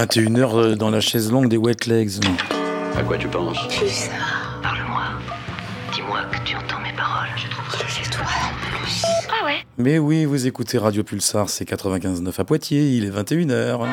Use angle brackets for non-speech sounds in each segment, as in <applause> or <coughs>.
21h euh, dans la chaise longue des Wet Legs. À quoi tu penses Pulsar, parle-moi. Dis-moi que tu entends mes paroles. Je trouve que c'est toi en plus. Ah ouais Mais oui, vous écoutez Radio Pulsar, c'est 95.9 à Poitiers, il est 21h.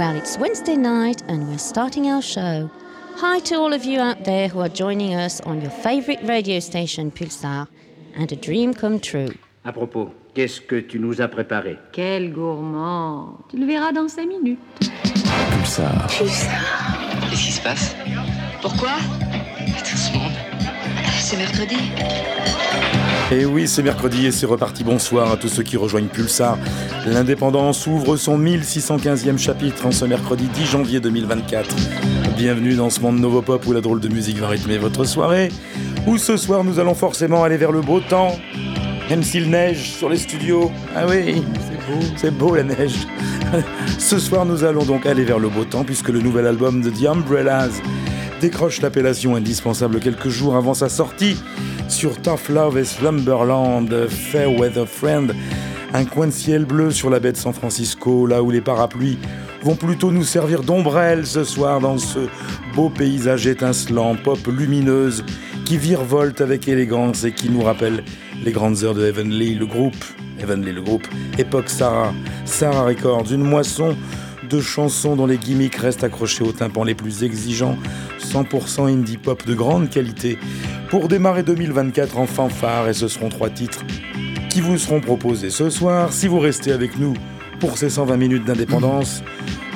Well, it's Wednesday night and we're starting our show. Hi to all of you out there who are joining us on your favorite radio station Pulsar and a dream come true. À propos, qu'est-ce que tu nous as préparé Quel gourmand Tu le verras dans cinq minutes. Pulsar. Qu'est-ce qui se passe Pourquoi Tout ce monde. C'est mercredi. Et oui, c'est mercredi et c'est reparti. Bonsoir à tous ceux qui rejoignent Pulsar. L'indépendance ouvre son 1615e chapitre en ce mercredi 10 janvier 2024. Bienvenue dans ce monde Novopop où la drôle de musique va rythmer votre soirée. Où ce soir nous allons forcément aller vers le beau temps. Même s'il neige sur les studios. Ah oui, c'est beau. C'est beau la neige. <laughs> ce soir nous allons donc aller vers le beau temps puisque le nouvel album de The Umbrellas décroche l'appellation indispensable quelques jours avant sa sortie sur Tough Love et Slumberland, Fair Weather Friend, un coin de ciel bleu sur la baie de San Francisco, là où les parapluies vont plutôt nous servir d'ombrelle ce soir dans ce beau paysage étincelant, pop lumineuse, qui virevolte avec élégance et qui nous rappelle les grandes heures de Heavenly, le groupe, Heavenly, le groupe, époque Sarah, Sarah Records, une moisson de chansons dont les gimmicks restent accrochés aux tympans les plus exigeants, 100% indie pop de grande qualité, pour démarrer 2024 en fanfare, et ce seront trois titres qui vous seront proposés ce soir, si vous restez avec nous pour ces 120 minutes d'indépendance.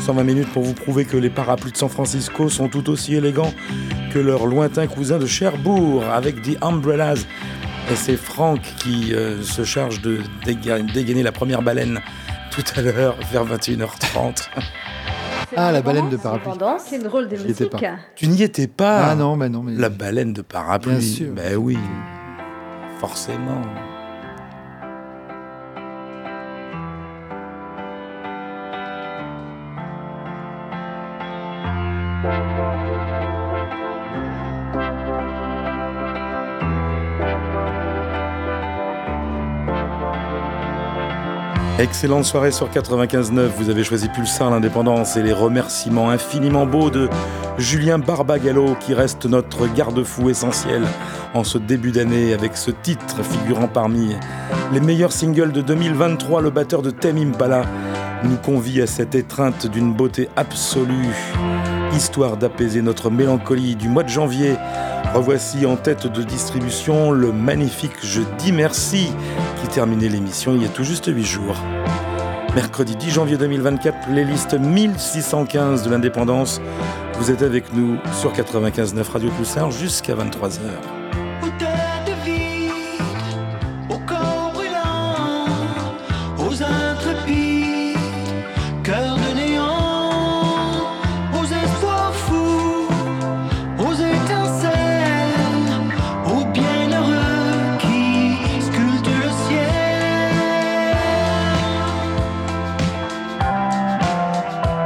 120 minutes pour vous prouver que les parapluies de San Francisco sont tout aussi élégants que leurs lointains cousins de Cherbourg avec The Umbrellas. Et c'est Franck qui euh, se charge de déga- dégainer la première baleine tout à l'heure vers 21h30. Ah, la baleine de parapluie. C'est drôle de musique. pas. Tu n'y étais pas Ah non, mais non, mais La baleine de parapluie. Bien sûr. Ben oui, forcément. Excellente soirée sur 95.9. Vous avez choisi Pulsar l'indépendance et les remerciements infiniment beaux de Julien Barbagallo qui reste notre garde-fou essentiel en ce début d'année avec ce titre figurant parmi les meilleurs singles de 2023. Le batteur de Tem Impala nous convie à cette étreinte d'une beauté absolue, histoire d'apaiser notre mélancolie du mois de janvier. Revoici en tête de distribution le magnifique Je dis merci qui terminait l'émission il y a tout juste 8 jours. Mercredi 10 janvier 2024, playlist 1615 de l'indépendance. Vous êtes avec nous sur 95.9 Radio Pulsar jusqu'à 23h.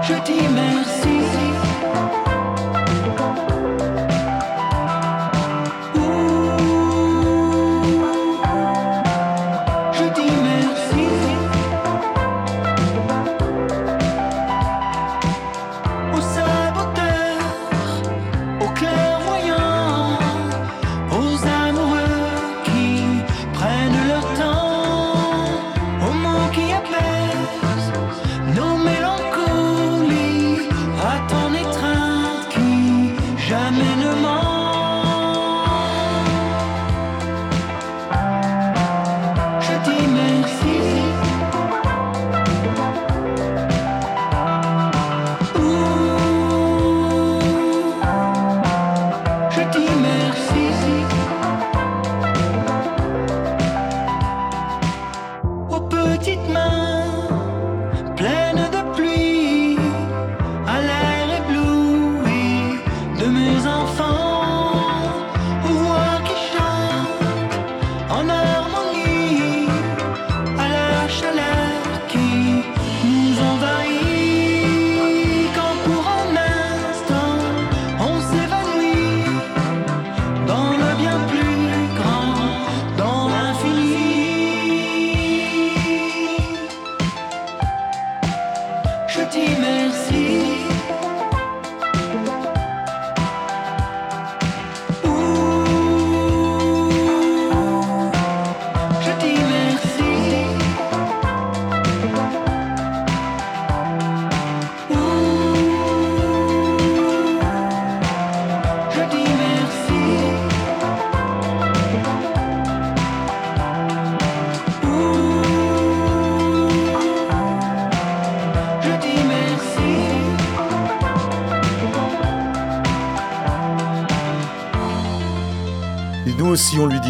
Je dis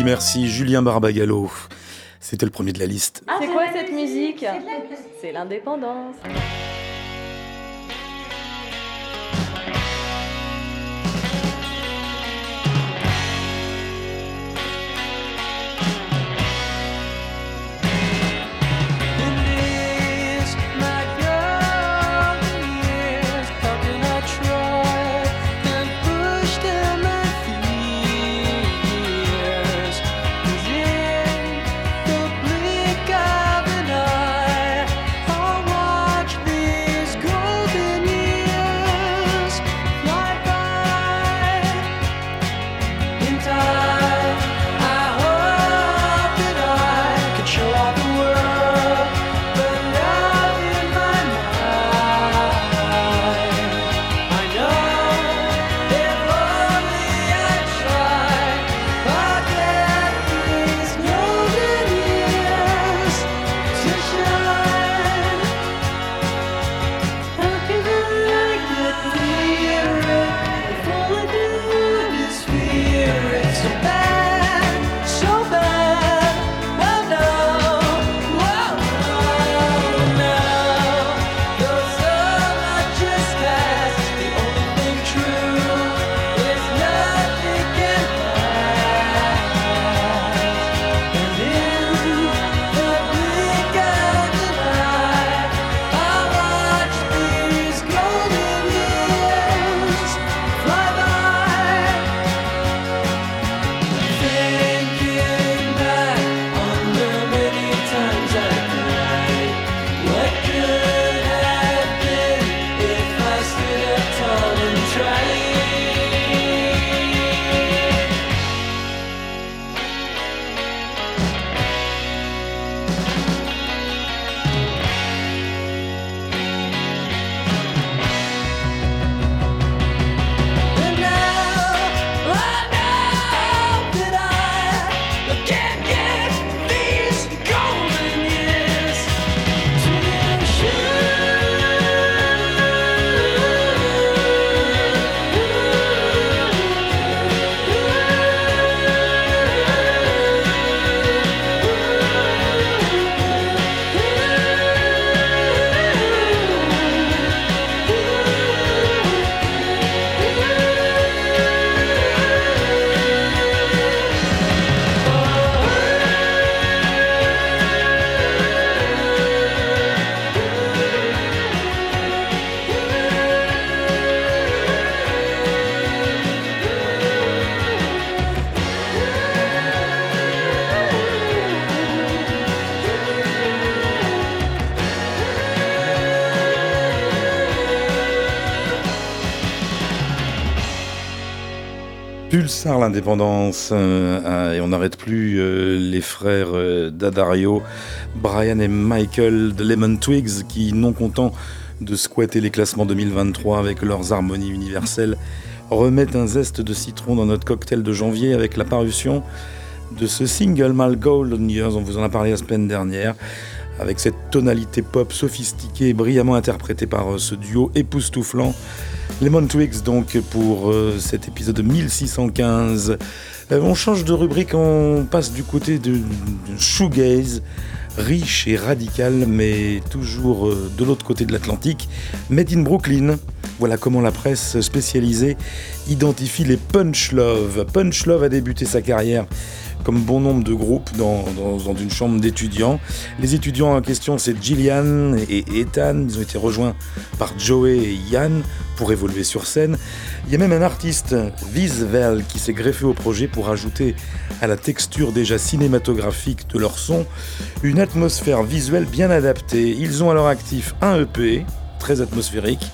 merci, Julien Barbagallo. C'était le premier de la liste. Ah, c'est quoi cette musique C'est l'indépendance. Pulsar l'indépendance euh, euh, et on n'arrête plus euh, les frères Dadario, Brian et Michael de Lemon Twigs qui, non contents de squatter les classements 2023 avec leurs harmonies universelles, remettent un zeste de citron dans notre cocktail de janvier avec la parution de ce single Mal Golden Years, on vous en a parlé la semaine dernière, avec cette tonalité pop sophistiquée, brillamment interprétée par ce duo époustouflant Lemon Twigs donc pour euh, cet épisode 1615. Euh, on change de rubrique, on passe du côté de, shoegaze, riche et radical, mais toujours euh, de l'autre côté de l'Atlantique, made in Brooklyn. Voilà comment la presse spécialisée identifie les Punch Love. Punch Love a débuté sa carrière comme bon nombre de groupes dans, une chambre d'étudiants. Les étudiants en question, c'est Gillian et Ethan. Ils ont été rejoints par Joey et Yann pour évoluer sur scène. Il y a même un artiste, Visvel, qui s'est greffé au projet pour ajouter à la texture déjà cinématographique de leur son une atmosphère visuelle bien adaptée. Ils ont à leur actif un EP, très atmosphérique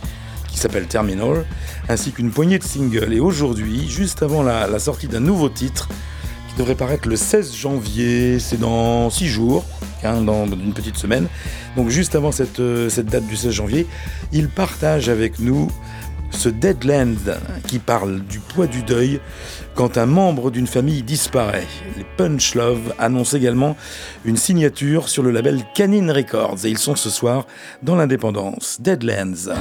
qui s'appelle Terminal, ainsi qu'une poignée de singles. Et aujourd'hui, juste avant la, sortie d'un nouveau titre, devrait paraître le 16 janvier, c'est dans 6 jours, hein, dans, une petite semaine, donc juste avant cette, euh, date du 16 janvier, il partage avec nous ce Deadland qui parle du poids du deuil quand un membre d'une famille disparaît. Les Punch Love annoncent également une signature sur le label Canine Records et ils sont ce soir dans l'indépendance. Deadlands.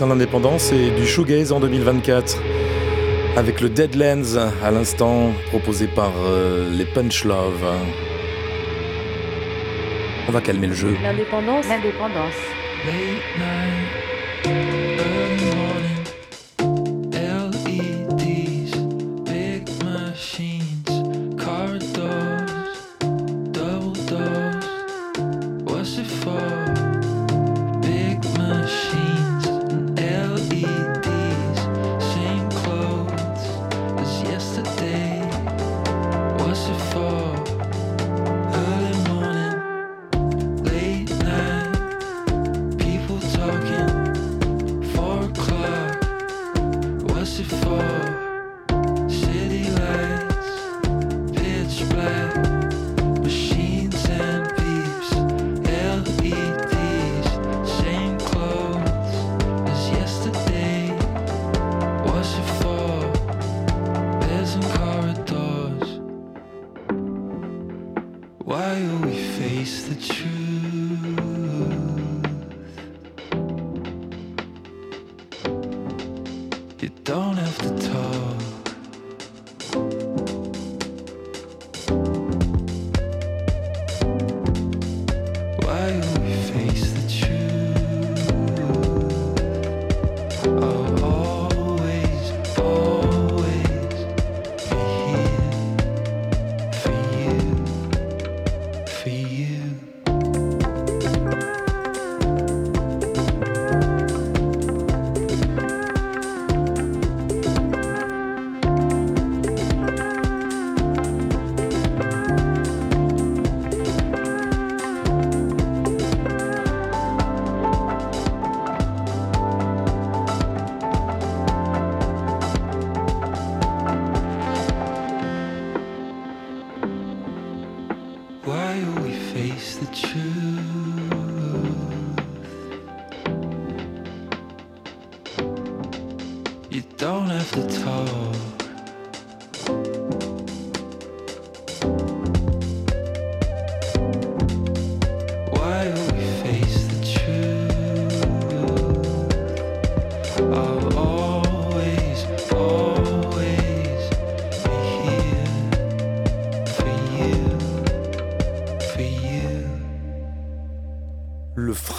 L'indépendance et du shoegaze en 2024 avec le Deadlands à l'instant proposé par euh, les Punch Love. On va calmer le jeu. L'indépendance. L'indépendance.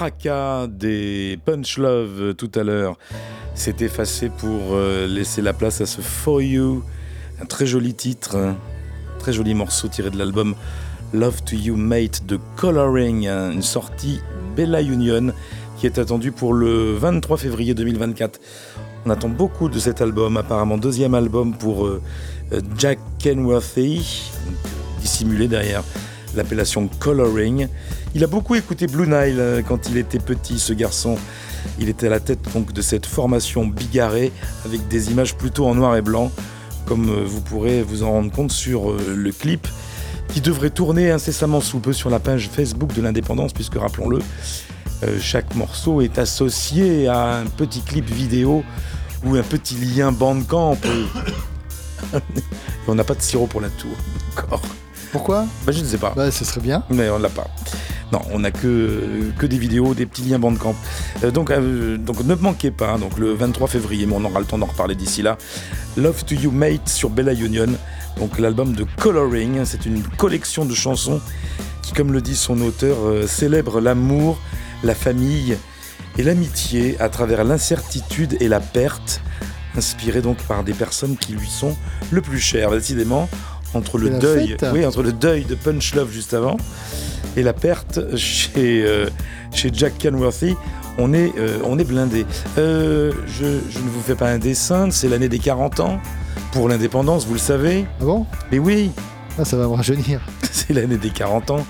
Fracas des Punch Love euh, tout à l'heure s'est effacé pour euh, laisser la place à ce For You, un très joli titre, un très joli morceau tiré de l'album Love to You Mate de Coloring, hein, une sortie Bella Union qui est attendue pour le 23 février 2024. On attend beaucoup de cet album, apparemment deuxième album pour euh, Jack Kenworthy, dissimulé derrière l'appellation Coloring. Il a beaucoup écouté Blue Nile euh, quand il était petit, ce garçon. Il était à la tête donc de cette formation bigarrée avec des images plutôt en noir et blanc, comme euh, vous pourrez vous en rendre compte sur euh, le clip qui devrait tourner incessamment sous peu sur la page Facebook de l'indépendance, puisque rappelons-le, chaque morceau est associé à un petit clip vidéo ou un petit lien bandcamp. Et on n'a pas de sirop pour la tour. Encore. Pourquoi? Bah, je ne sais pas. Bah, ce serait bien. Mais on l'a pas. Non, on n'a que, que des vidéos, des petits liens Bandcamp. Euh, donc, euh, donc ne manquez pas, hein, donc le 23 février, mais on aura le temps d'en reparler d'ici là. Love to You Mate sur Bella Union, donc l'album de Coloring. C'est une collection de chansons qui, comme le dit son auteur, euh, célèbre l'amour, la famille et l'amitié à travers l'incertitude et la perte, inspiré donc par des personnes qui lui sont le plus chères. Décidément, entre le deuil, fête. oui, entre le deuil de Punch Love juste avant et la perte chez, euh, chez Jack Kenworthy, on est, euh, on est blindé. Euh, je, je ne vous fais pas un dessin, c'est l'année des 40 ans pour l'indépendance, vous le savez. Ah bon? Mais oui, Ah, ça va me rajeunir. <laughs> c'est l'année des 40 ans.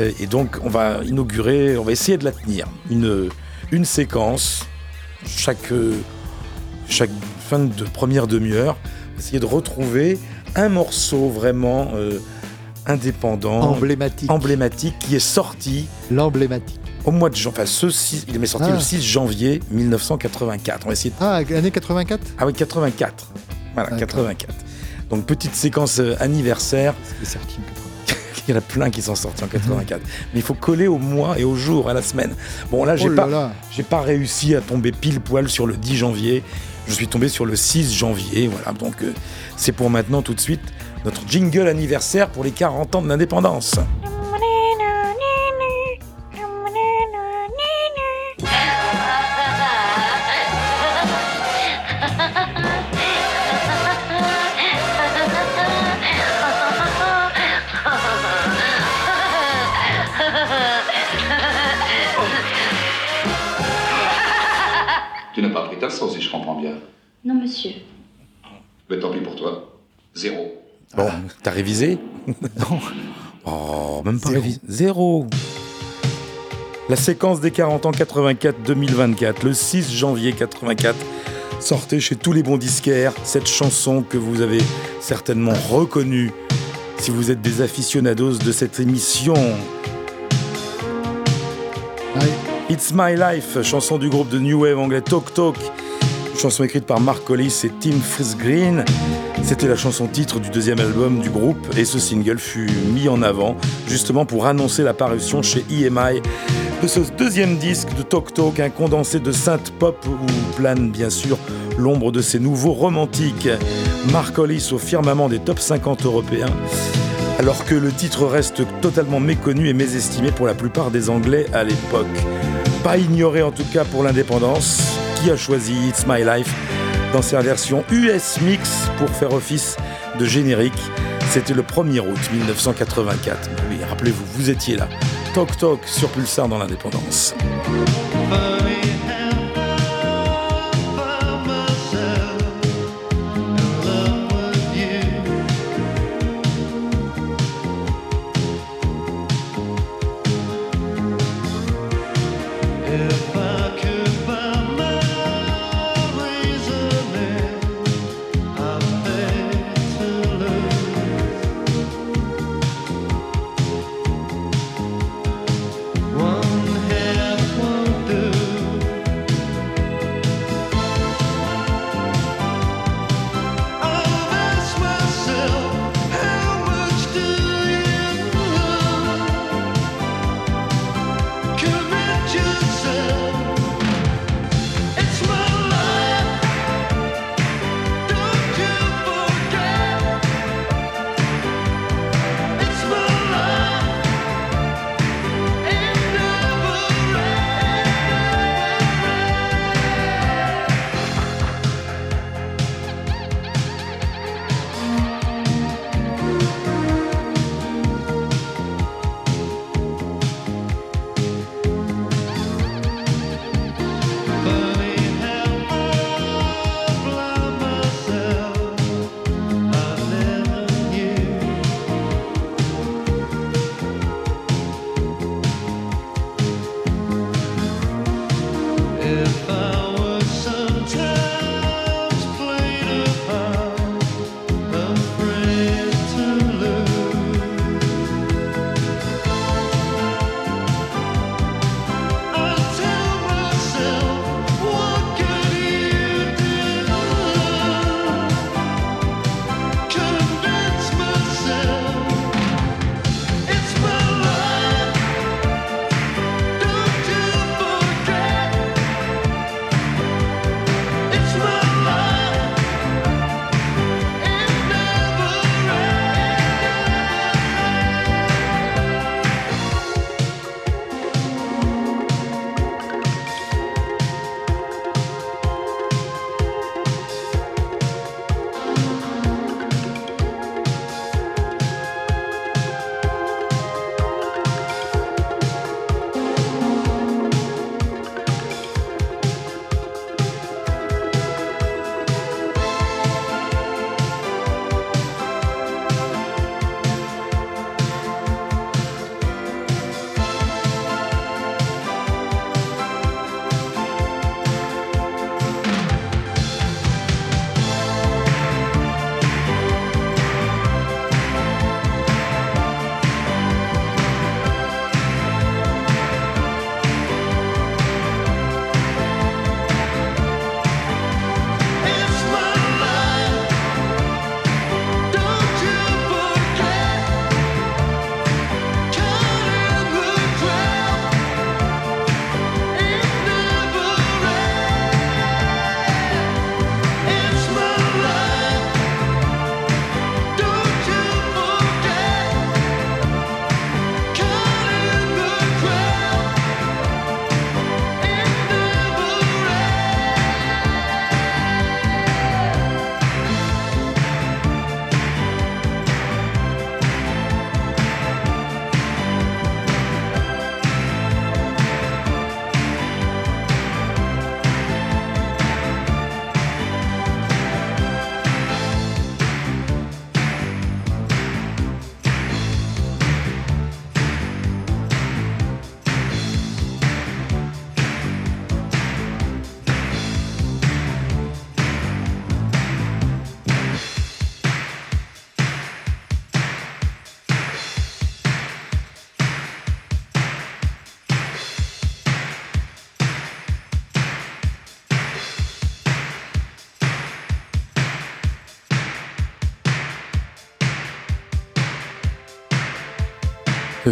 Et donc, on va inaugurer, on va essayer de la tenir. Une, une séquence, chaque, chaque fin de première demi-heure, essayer de retrouver un morceau vraiment euh, indépendant, Emblématique. emblématique, qui est sorti L'emblématique. au mois de janvier. Enfin, ce il est sorti Ah. le 6 janvier 1984. On va essayer de... Ah, année 84 Ah oui, 84. Voilà, D'accord. 84. Donc, petite séquence euh, anniversaire. C'est sorti en 84. <laughs> Il y en a plein qui sont sortis en 84. Mais il faut coller au mois et au jour, à la semaine. Bon, là, j'ai Oh pas, j'ai pas réussi à tomber pile poil sur le 10 janvier. Je suis tombé sur le 6 janvier. Voilà, donc euh, c'est pour maintenant tout de suite notre jingle anniversaire pour les 40 ans de l'indépendance. Tu n'as pas pris ta sauce, si je comprends bien. Non, monsieur. Mais tant pis pour toi. Zéro. Bon, t'as révisé <laughs> Non. Oh, même pas Zéro. révisé. Zéro. La séquence des 40 ans 84-2024, le 6 janvier 84, sortez chez tous les bons disquaires cette chanson que vous avez certainement reconnue si vous êtes des aficionados de cette émission. It's My Life, chanson du groupe de New Wave anglais Talk Talk, chanson écrite par Mark Hollis et Tim Frisgreen. C'était la chanson titre du deuxième album du groupe et ce single fut mis en avant justement pour annoncer l'apparition chez EMI de ce deuxième disque de Talk Talk, un condensé de synth pop où plane bien sûr l'ombre de ces nouveaux romantiques. Mark Hollis au firmament des top 50 européens, alors que le titre reste totalement méconnu et mésestimé pour la plupart des Anglais à l'époque. Pas ignoré en tout cas pour l'indépendance, a choisi It's My Life dans sa version US Mix pour faire office de générique. C'était le 1er août 1984. Oui, rappelez-vous, vous étiez là. Talk Talk sur Pulsar dans l'indépendance.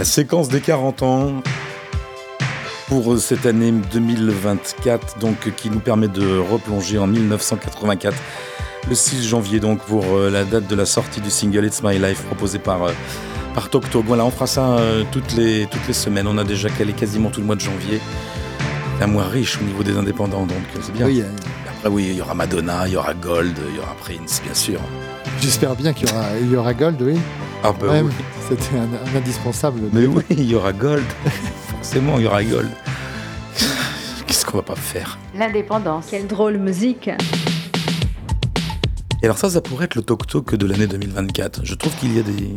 La séquence des 40 ans pour cette année 2024, donc qui nous permet de replonger en 1984, le 6 janvier donc pour euh, la date de la sortie du single It's My Life proposé par euh, par Tok Tok. Voilà, on fera ça euh, toutes les toutes les semaines. On a déjà calé quasiment tout le mois de janvier. Un mois riche au niveau des indépendants, donc c'est bien. Oui, Après oui, il y aura Madonna, il y aura Gold, il y aura Prince, bien sûr. J'espère bien qu'il y aura, il y aura Gold, oui. Ah Ouais, oui. C'était un, un indispensable. Mais oui, il y aura Gold. <laughs> Forcément, il y aura Gold. Qu'est-ce qu'on va pas faire? L'indépendance. Quelle drôle musique Et alors ça, ça pourrait être le tok-tok de l'année 2024. Je trouve qu'il y a des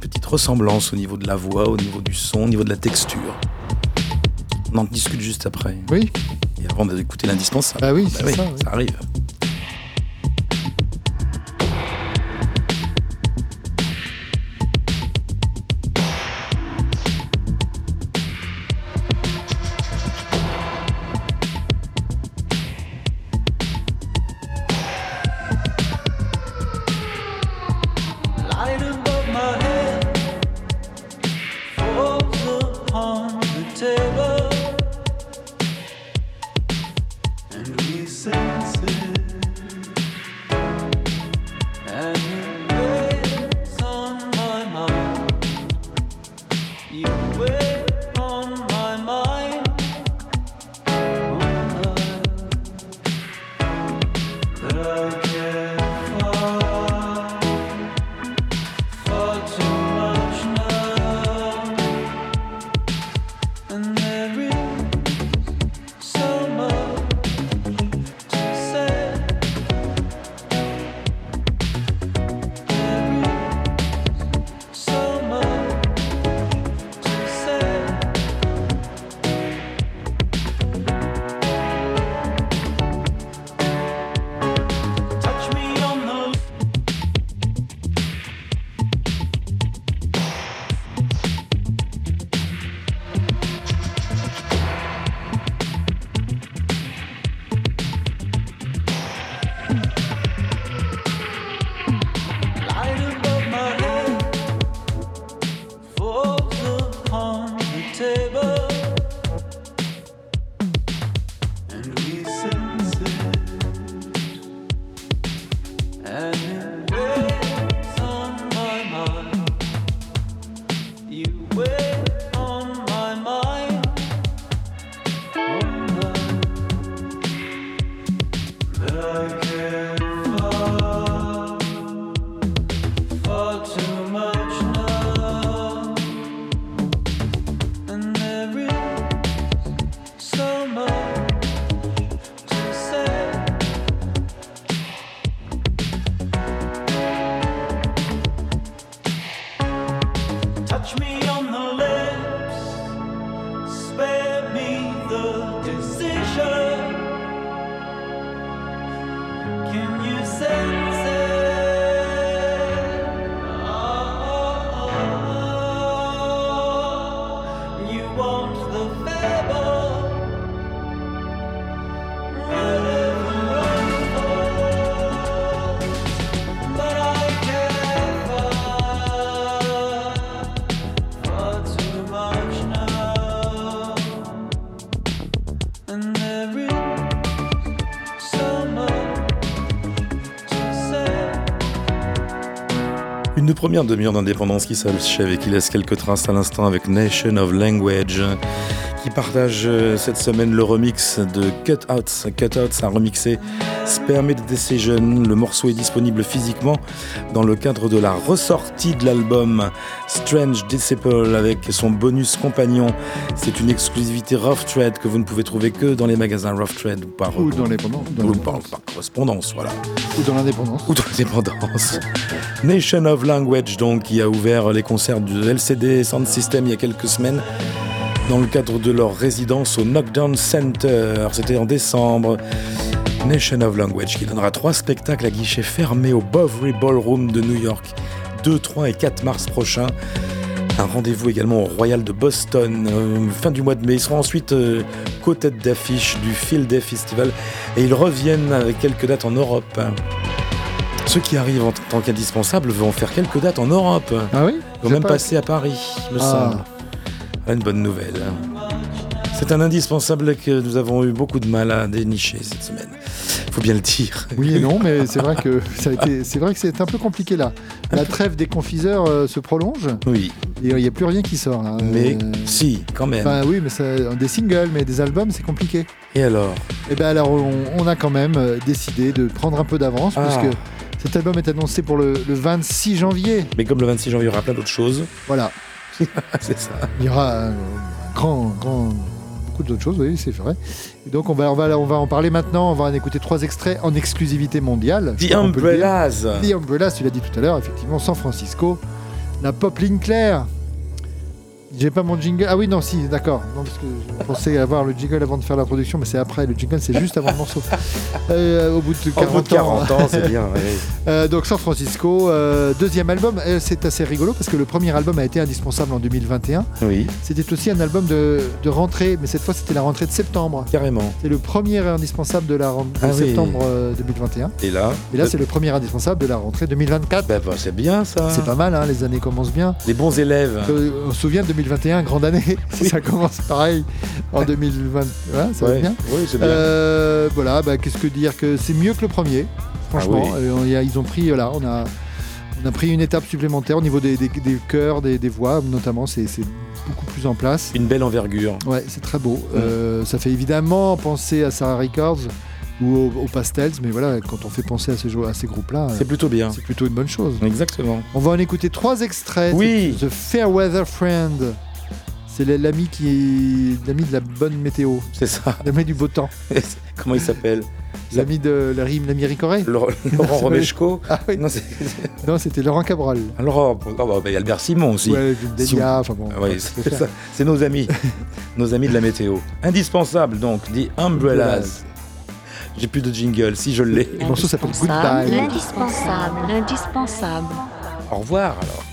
petites ressemblances au niveau de la voix, au niveau du son, au niveau de la texture. On en discute juste après. Oui, Et avant d'écouter l'indispensable. bah oui, Bah c'est oui, ça. oui. ça arrive. Première demi-heure d'indépendance qui s'achève et qui laisse quelques traces à l'instant avec Nation of Language qui partage euh, cette semaine le remix de Cutouts. Cutouts a remixé the Decision. Le morceau est disponible physiquement dans le cadre de la ressortie de l'album Strange Disciple avec son bonus compagnon. C'est une exclusivité Rough Trade que vous ne pouvez trouver que dans les magasins Rough Trade ou par, Ou dans ou par- par correspondance. Voilà Ou dans l'indépendance. ou dans l'indépendance. <laughs> Nation of Language, donc, qui a ouvert les concerts du LCD Sound System il y a quelques semaines dans le cadre de leur résidence au Knockdown Center. C'était en décembre. Nation of Language qui donnera trois spectacles à guichet fermé au Bowery Ballroom de New York 2, 3 et 4 mars prochains. Un rendez-vous également au Royal de Boston euh, fin du mois de mai. Ils seront ensuite euh, co-tête d'affiche du Field Day Festival et ils reviennent avec quelques dates en Europe. Ceux qui arrivent en tant qu'indispensables vont faire quelques dates en Europe. Ah oui? Ils vont même passer à Paris, me Ah. semble. Une bonne nouvelle. C'est un indispensable que nous avons eu beaucoup de mal à dénicher cette semaine. Faut bien le dire. Oui et non, mais c'est vrai que <laughs> ça a été, c'est vrai que c'est un peu compliqué là. La trêve des confiseurs euh, se prolonge Oui, et il n'y a plus rien qui sort là. mais Euh, si, quand même. Enfin oui, mais ça, des singles, mais des albums, c'est compliqué. Et alors? Et ben alors, on, on a quand même euh, décidé de prendre un peu d'avance Ah. puisque cet album est annoncé pour le, le 26 janvier. Mais comme le 26 janvier, il y aura plein d'autres choses. Voilà, <laughs> C'est ça. il y aura un grand, grand, beaucoup d'autres choses, oui, c'est vrai. Et donc on va, on va, on va en parler maintenant. On va en écouter trois extraits en exclusivité mondiale. The. Umbrellas. The Umbrellas, tu l'as dit tout à l'heure, effectivement, San Francisco. La pop Linkler. J'ai pas mon jingle. Ah oui, non, si, d'accord. Non, parce que je pensais avoir le jingle avant de faire l'introduction, mais c'est après. Le jingle, c'est juste avant le morceau. <laughs> Euh, au bout de 40, Au bout de 40 ans, c'est bien. <laughs> oui. Euh, donc San Francisco, euh, deuxième album. Euh, c'est assez rigolo parce que le premier album a été indispensable en 2021. Oui, C'était aussi un album de, de rentrée, mais cette fois c'était la rentrée de septembre. carrément. C'est le premier indispensable de la rentrée Ah de oui. septembre euh, 2021. Et là Et là, c'est le premier indispensable de la rentrée 2024. bah, bah, c'est bien ça. C'est pas mal, hein, les années commencent bien. Des bons élèves. On se souvient de 2021, grande année. <laughs> Ça commence pareil en 2020, ouais, ça va bien. Oui, c'est bien. Euh, voilà, bah, qu'est-ce que dire que c'est mieux que le premier, franchement. Ah oui. Euh, on y a- ils ont pris, on a, on a pris une étape supplémentaire au niveau des, des, des chœurs, des, des voix, notamment. C'est c'est beaucoup plus en place. Une belle envergure. Ouais, c'est très beau. Euh, ça fait évidemment penser à Sarah Records ou aux, aux Pastels, mais voilà, quand on fait penser à ces, jou- à ces groupes-là, C'est plutôt bien. c'est plutôt une bonne chose. Exactement. On va en écouter trois extraits. Oui. The Fairweather Friend. C'est l'ami qui est l'ami de la bonne météo, C'est ça. <laughs> l'ami du beau temps, <laughs> Comment il s'appelle? <laughs> L'ami de la rime, l'ami Ricoré. Laurent Romeshko Ah oui. Non, c'était Laurent Cabral. Laurent. oh, bah, bah, il y a Albert Simon aussi. Ouais, Delia, Si on- bon. Ah ouais, c'est faire. ça. C'est nos amis. nos amis de la météo. Indispensable donc, The Umbrellas. J'ai plus de jingle, si je l'ai. Le morceau s'appelle. Goodbye. L'indispensable. L'indispensable. Au revoir alors.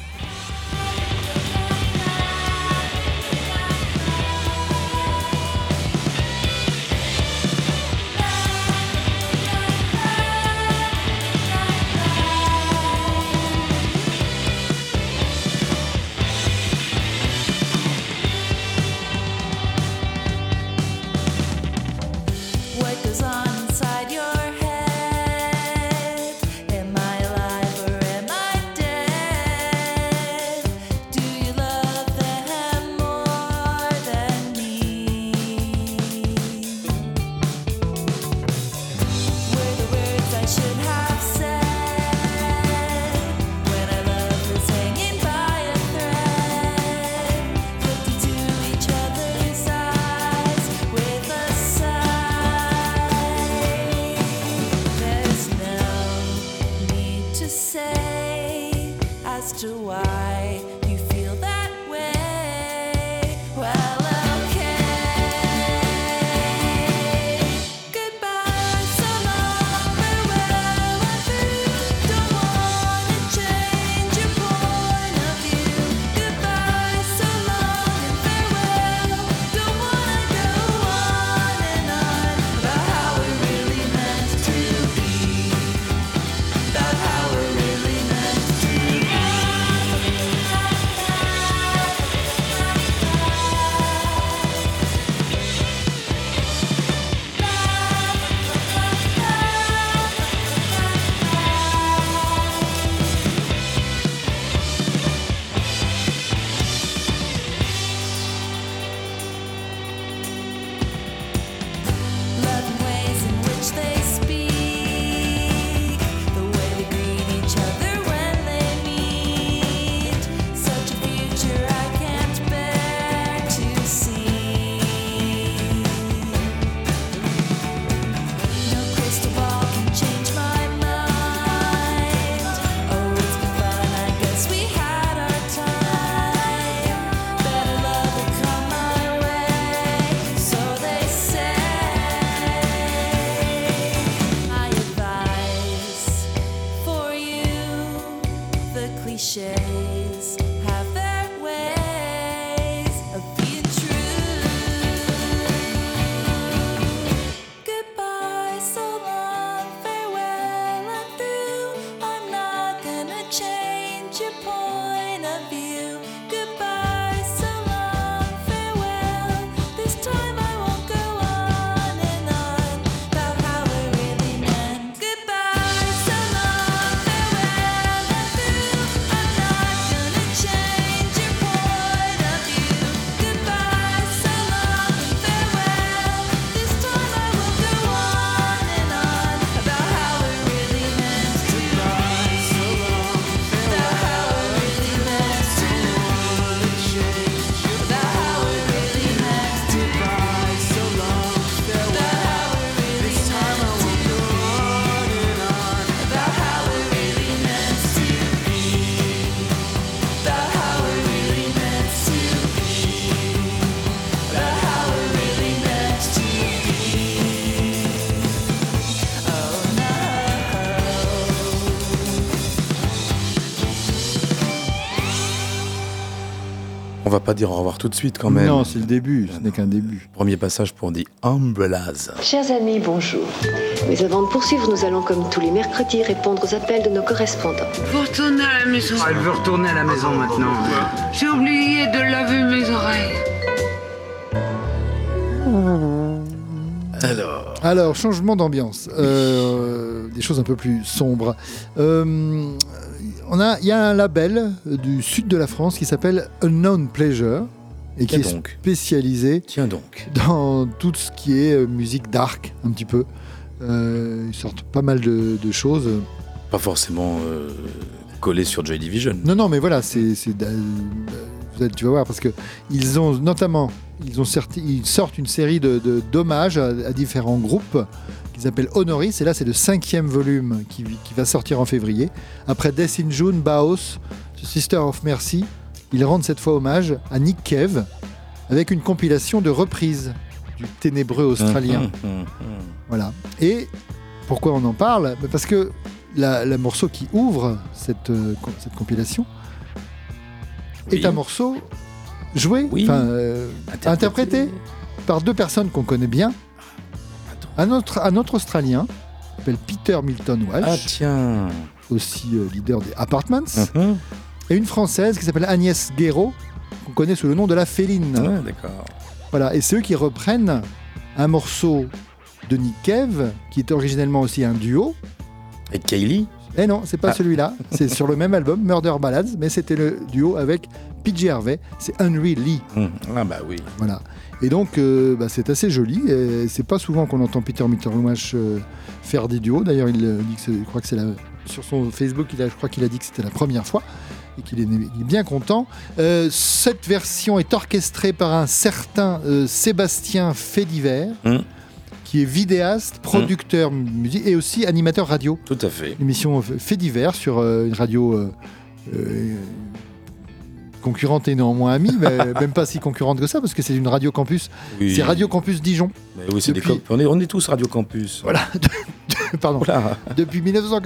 Pas dire au revoir tout de suite quand même. Non, c'est le début, ce n'est qu'un début. Premier passage pour The Umbrellas. Chers amis, bonjour. Mais avant de poursuivre, nous allons, comme tous les mercredis, répondre aux appels de nos correspondants. Vous retournez à la maison. Elle veut retourner à la maison maintenant. J'ai oublié de laver mes oreilles. Alors, Alors, changement d'ambiance. Euh, des choses un peu plus sombres. Euh, on a, il y a un label du sud de la France qui s'appelle Unknown Pleasure et qui Tiens est donc. spécialisé tiens donc. dans tout ce qui est euh, musique dark, un petit peu. Euh, ils sortent pas mal de, de choses. Pas forcément euh, collé sur Joy Division. Non, non, mais voilà, c'est, c'est, euh, vous allez- tu vas voir parce que ils ont notamment, ils ont sorti, ils sortent une série de, de- d'hommages à, à différents groupes qu'ils appellent Honoris. Et là, c'est le cinquième volume qui, qui va sortir en février. Après Death in June, Baos, Sister of Mercy, ils rendent cette fois hommage à Nick Cave avec une compilation de reprises du ténébreux australien. Hum, hum, hum. Voilà. Et pourquoi on en parle? Bah, Parce que la, la morceau qui ouvre cette, euh, cette compilation Oui. est un morceau joué, Oui. euh, interprété par deux personnes qu'on connaît bien. Un autre, un autre Australien, qui s'appelle Peter Milton Ah Walsh, tiens. aussi euh, leader des Apartments, Hum, et une Française qui s'appelle Agnès Guéraud, qu'on connaît sous le nom de la Féline. D'accord. Voilà, et c'est eux qui reprennent un morceau de Nick Cave, qui était originellement aussi un duo. Et Kaylee Eh non, c'est pas Ah. celui-là. C'est sur le même album, Murder Ballads, mais c'était le duo avec PJ Harvey. C'est Henry Lee. Hum, Ah bah oui. Voilà. Et donc, euh, bah, c'est assez joli. Et c'est pas souvent qu'on entend Peter Mitterwash euh, faire des duos. D'ailleurs, il euh, dit que je crois que c'est la, sur son Facebook, il a, je crois qu'il a dit que c'était la première fois et qu'il est, bien content. Cette version est orchestrée par un certain Sébastien Fédiver, Hum. qui est vidéaste, producteur musique et aussi animateur radio Tout à fait. l'émission Fait divers sur une radio concurrente et néanmoins amie, mais <laughs> même pas si concurrente que ça, parce que c'est une radio campus. Oui. C'est Radio Campus Dijon. Mais oui, c'est des Depuis- cop- on, est, on est tous Radio Campus. Voilà. Pardon. Depuis, 1900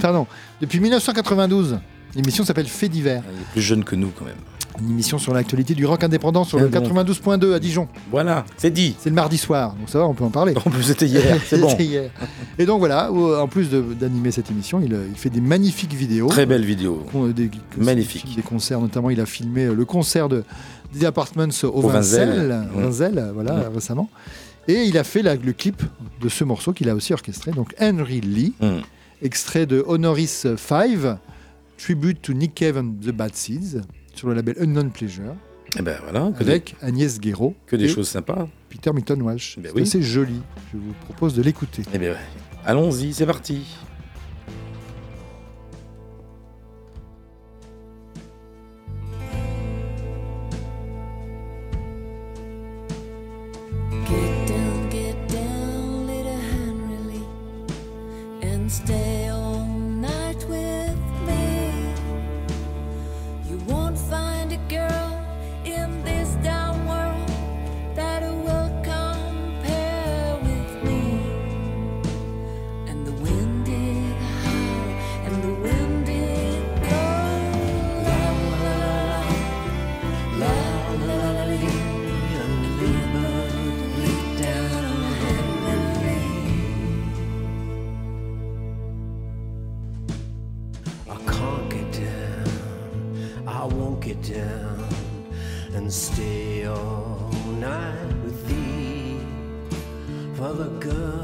Pardon. Depuis 1992, l'émission s'appelle Fait divers. Il est plus jeune que nous quand même. Une émission sur l'actualité du rock indépendant sur le Ah bon. 92.2 à Dijon. Voilà, c'est dit. C'est le mardi soir, donc ça va, on peut en parler. <laughs> En plus, c'était hier, <laughs> c'est bon. Hier. Et donc voilà, en plus d'animer cette émission, il, euh, il fait des magnifiques vidéos. Très belle vidéo. Con- des- Magnifique. Des concerts, notamment, il a filmé euh, le concert de The Apartments au, Au Vinzel. Euh, voilà, Mm. récemment. Et il a fait la- le clip de ce morceau qu'il a aussi orchestré, donc Henry Lee, Hum. extrait de Honoris 5, Tribute to Nick Cave and the Bad Seeds, sur le label Unknown Pleasure, Et ben voilà, que avec Agnès Guéraud que des et choses sympas. Peter Milton Walsh. Ben C'est oui. joli. Je vous propose de l'écouter. Eh bien, ouais. allons-y, c'est parti. Get down and stay all night with thee. For the girl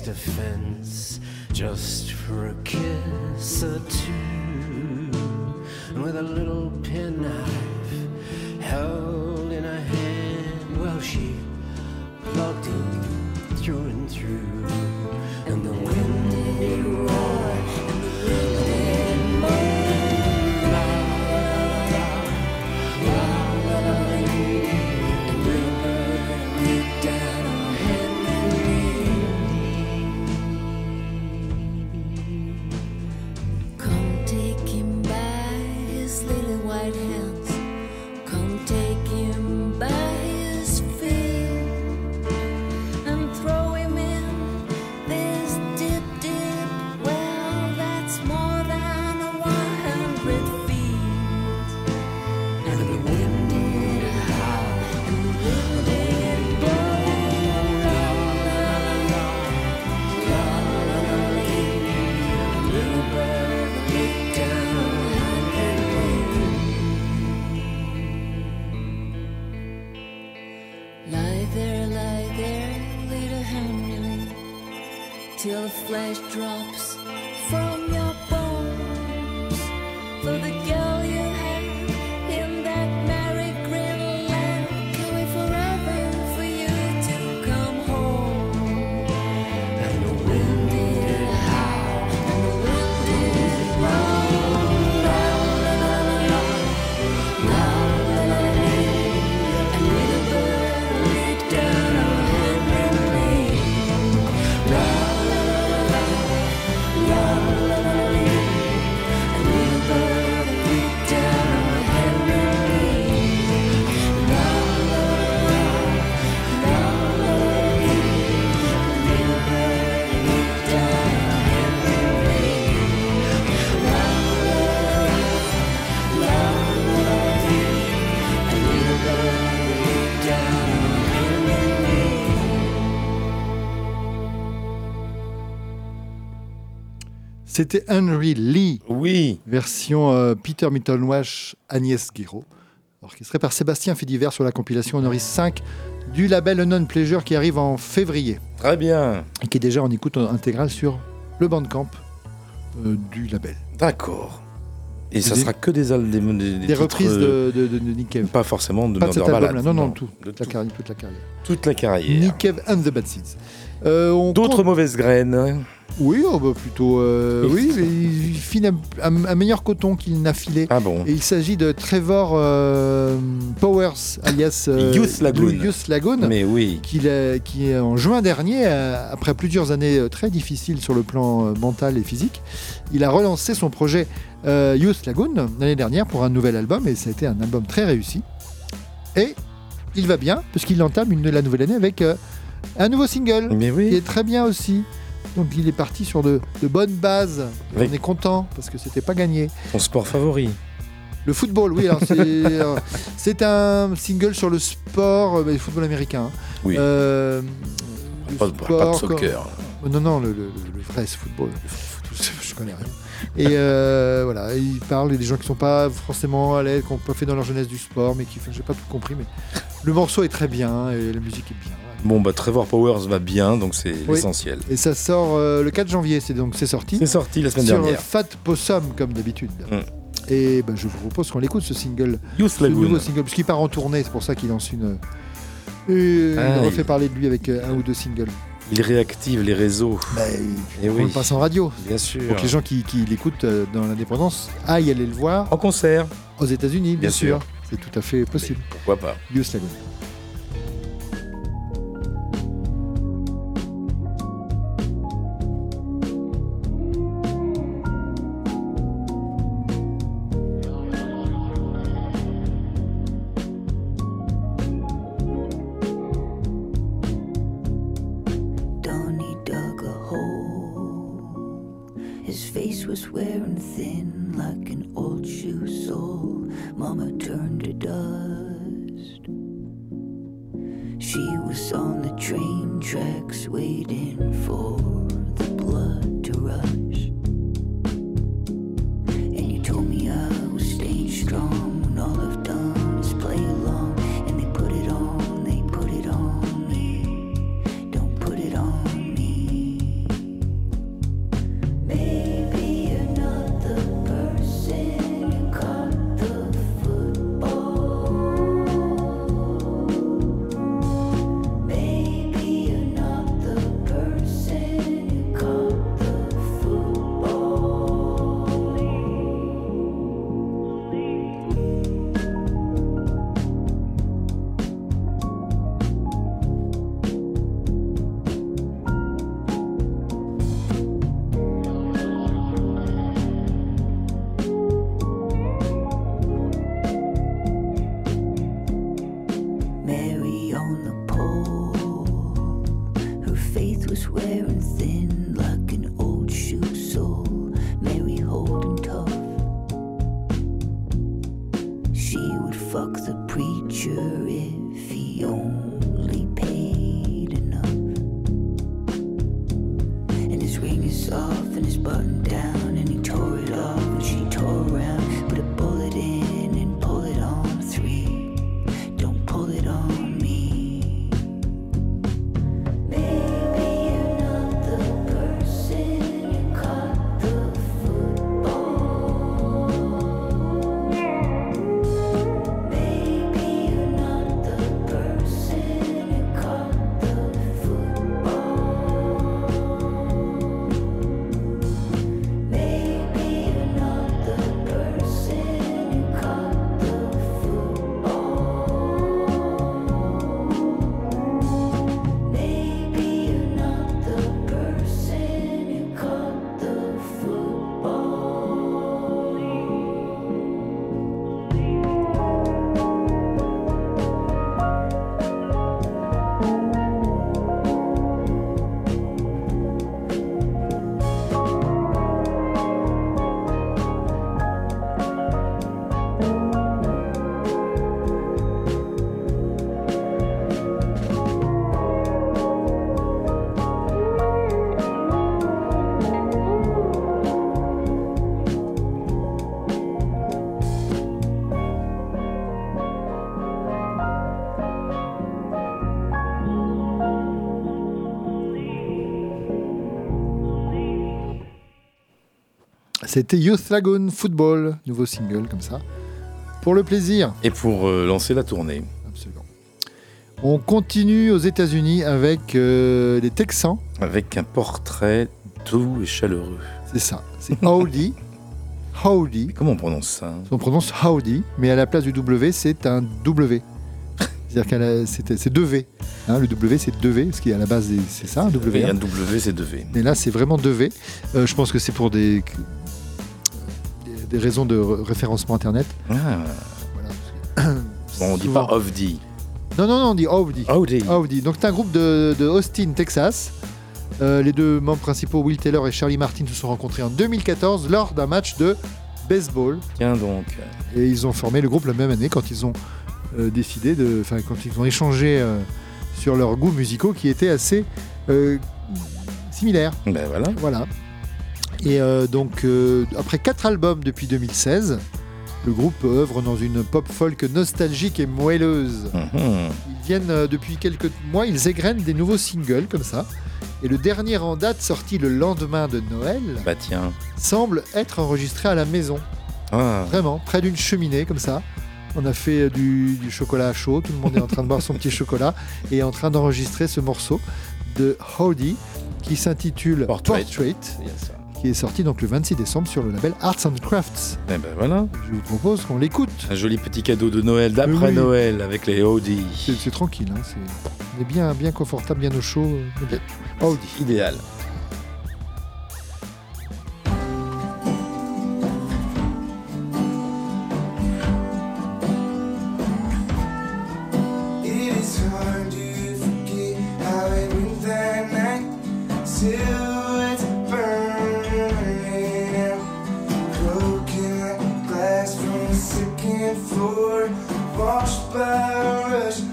against just for a kiss or two. And with a little penknife held in her hand, well, she plugged him through and through. Let's draw. C'était Henry Lee. Oui. Version euh, Peter Mittelwash, Agnès Guiraud. Orchestré par Sébastien Fidiver sur la compilation Honoris 5 du label Unknown Pleasure qui arrive en février. Très bien. Et qui est déjà en écoute intégrale sur le bandcamp euh, du label. D'accord. Et ça Des- sera que des, reprises euh, de, de, de- de Nick Cave. Pas forcément de Pas de cet Ballad. non, non, tout. Toute la carrière. Toute la carrière. toute la carrière. Nick Cave and the Bad Seeds. Euh, D'autres compte- mauvaises graines. Oui, oh, bah, plutôt. euh, oui, mais il file un, un- un meilleur coton qu'il n'a filé. Ah bon Et il s'agit de Trevor euh, Powers, alias euh, Youth Lagoon. Youth Lagoon. Mais oui. Qui en juin dernier, après plusieurs années très difficiles sur le plan mental et physique, il a relancé son projet Youth Lagoon l'année dernière pour un nouvel album et ça a été un album très réussi. Et il va bien puisqu'il entame une, la nouvelle année avec un nouveau single Mais oui. qui est très bien aussi. Donc il est parti sur de, de bonnes bases. On est content parce que c'était pas gagné. Ton sport favori. Le football, oui, alors c'est, <laughs> euh, c'est un single sur le sport, euh, le football américain. hein. Oui. Euh, le Pas de- pas de sport, soccer. comme- Non, non, le, le- le- vrai football. Je, je connais rien. Et euh, voilà, il parle des gens qui sont pas forcément à l'aise, qui n'ont pas fait dans leur jeunesse du sport, mais qui, j'ai pas tout compris, mais le morceau est très bien et la musique est bien. Bon, bah Trevor Powers va bien, donc c'est Oui. l'essentiel. Et ça sort euh, le 4 janvier, c'est donc c'est sorti. C'est sorti la semaine sur dernière. Fat Possum comme d'habitude. Mm. Et ben, je vous propose qu'on l'écoute ce single, Youth ce Lagoon. nouveau single, parce qu'il part en tournée, c'est pour ça qu'il lance une. euh, Ah, il il- refait parler de lui avec euh, un ou deux singles. Il réactive les réseaux. Et On oui, le passe en radio. bien sûr. Pour que les gens qui, qui l'écoutent euh, dans l'indépendance aillent aller le voir En concert, aux États-Unis, bien, Bien sûr. sûr. C'est tout à fait possible. pourquoi pas. Youth Lagoon. C'était Youth Lagoon Football, nouveau single comme ça. Pour le plaisir. Et pour euh, lancer la tournée. Absolument. On continue aux États-Unis avec euh, les Texans. Avec un portrait doux et chaleureux. C'est ça. C'est Howdy. <laughs> Howdy. Comment on prononce ça hein? On prononce Howdy, mais à la place du W, c'est un W. <laughs> C'est-à-dire que c'est deux V. Hein, le W, c'est deux V, parce qu'à la base, c'est ça, un W. Et hein. un W, c'est 2V. Mais là, c'est vraiment 2V. Euh, je pense que c'est pour des, des, raisons de re- référencement Internet. Ah. <coughs> Bon, on dit Souvent. pas Ovdi. Non, non, non, on dit. Howdy. Howdy. Donc, c'est un groupe de, de Austin, Texas. Euh, les deux membres principaux, Will Taylor et Charlie Martin, se sont rencontrés en 2014 lors d'un match de baseball. Tiens donc. Et ils ont formé le groupe la même année quand ils ont euh, décidé de. Enfin, quand ils ont échangé euh, sur leurs goûts musicaux qui étaient assez euh, similaires. Ben voilà. Voilà. Et euh, donc, euh, après quatre albums depuis 2016, le groupe œuvre dans une pop folk nostalgique et moelleuse. Mhm. Ils viennent euh, depuis quelques mois, ils égrènent des nouveaux singles comme ça. Et le dernier en date, sorti le lendemain de Noël, Bah tiens. semble être enregistré à la maison. Ah. Vraiment, près d'une cheminée comme ça. On a fait du, du chocolat chaud, tout le monde est en train de boire son petit chocolat et est en train d'enregistrer ce morceau de Howdy qui s'intitule Portrait, qui est sorti donc le 26 décembre sur le label Arts and Crafts. Eh ben voilà. Je vous propose qu'on l'écoute. Un joli petit cadeau de Noël d'après Oui. Noël avec les Audi. C'est tranquille, hein, c'est- on est bien, bien confortable, bien au chaud. bien. Howdy. Idéal. poor, washed by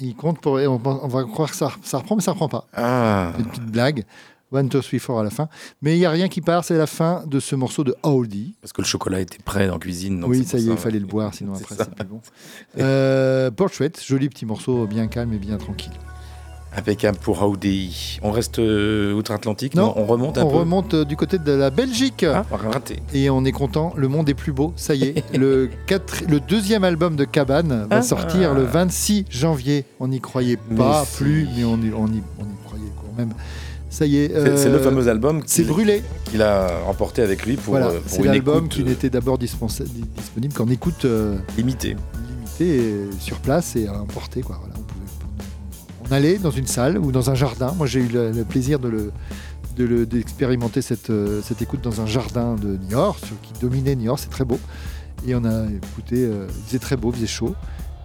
il compte pour. On, va croire que ça, ça reprend, mais ça reprend pas. Ah. Une petite blague. One, two, three, four à la fin. Mais il n'y a rien qui part, c'est la fin de ce morceau de Oldie. Parce que le chocolat était prêt dans la cuisine. donc oui, ça y est, il fallait le boire, sinon <laughs> après c'est plus bon. Euh, Portrait, joli petit morceau, bien calme et bien tranquille. Impeccable pour Audi. On reste euh, outre-Atlantique Non, on remonte un on peu. remonte euh, du côté de la Belgique. Ah, raté. Et on est content, le monde est plus beau, ça y est. <laughs> le, quatre- le deuxième album de Cabane va Ah. sortir le 26 janvier. On n'y croyait pas Mais plus, mais on y, on y- on y croyait quand même. Ça y est. C'est c'est le euh, fameux album C'est qu'il- brûlé. qu'il a remporté avec lui pour, Voilà, pour c'est l'album qui n'était d'abord disponible qu'en écoute limitée. limitée sur place et à emporter. Quoi. Voilà, on, allait dans une salle ou dans un jardin. Moi, j'ai eu le, plaisir de d'expérimenter cette, euh, cette écoute dans un jardin de Niort, qui dominait Niort, c'est très beau. Et on a écouté, euh, il faisait très beau, il faisait chaud.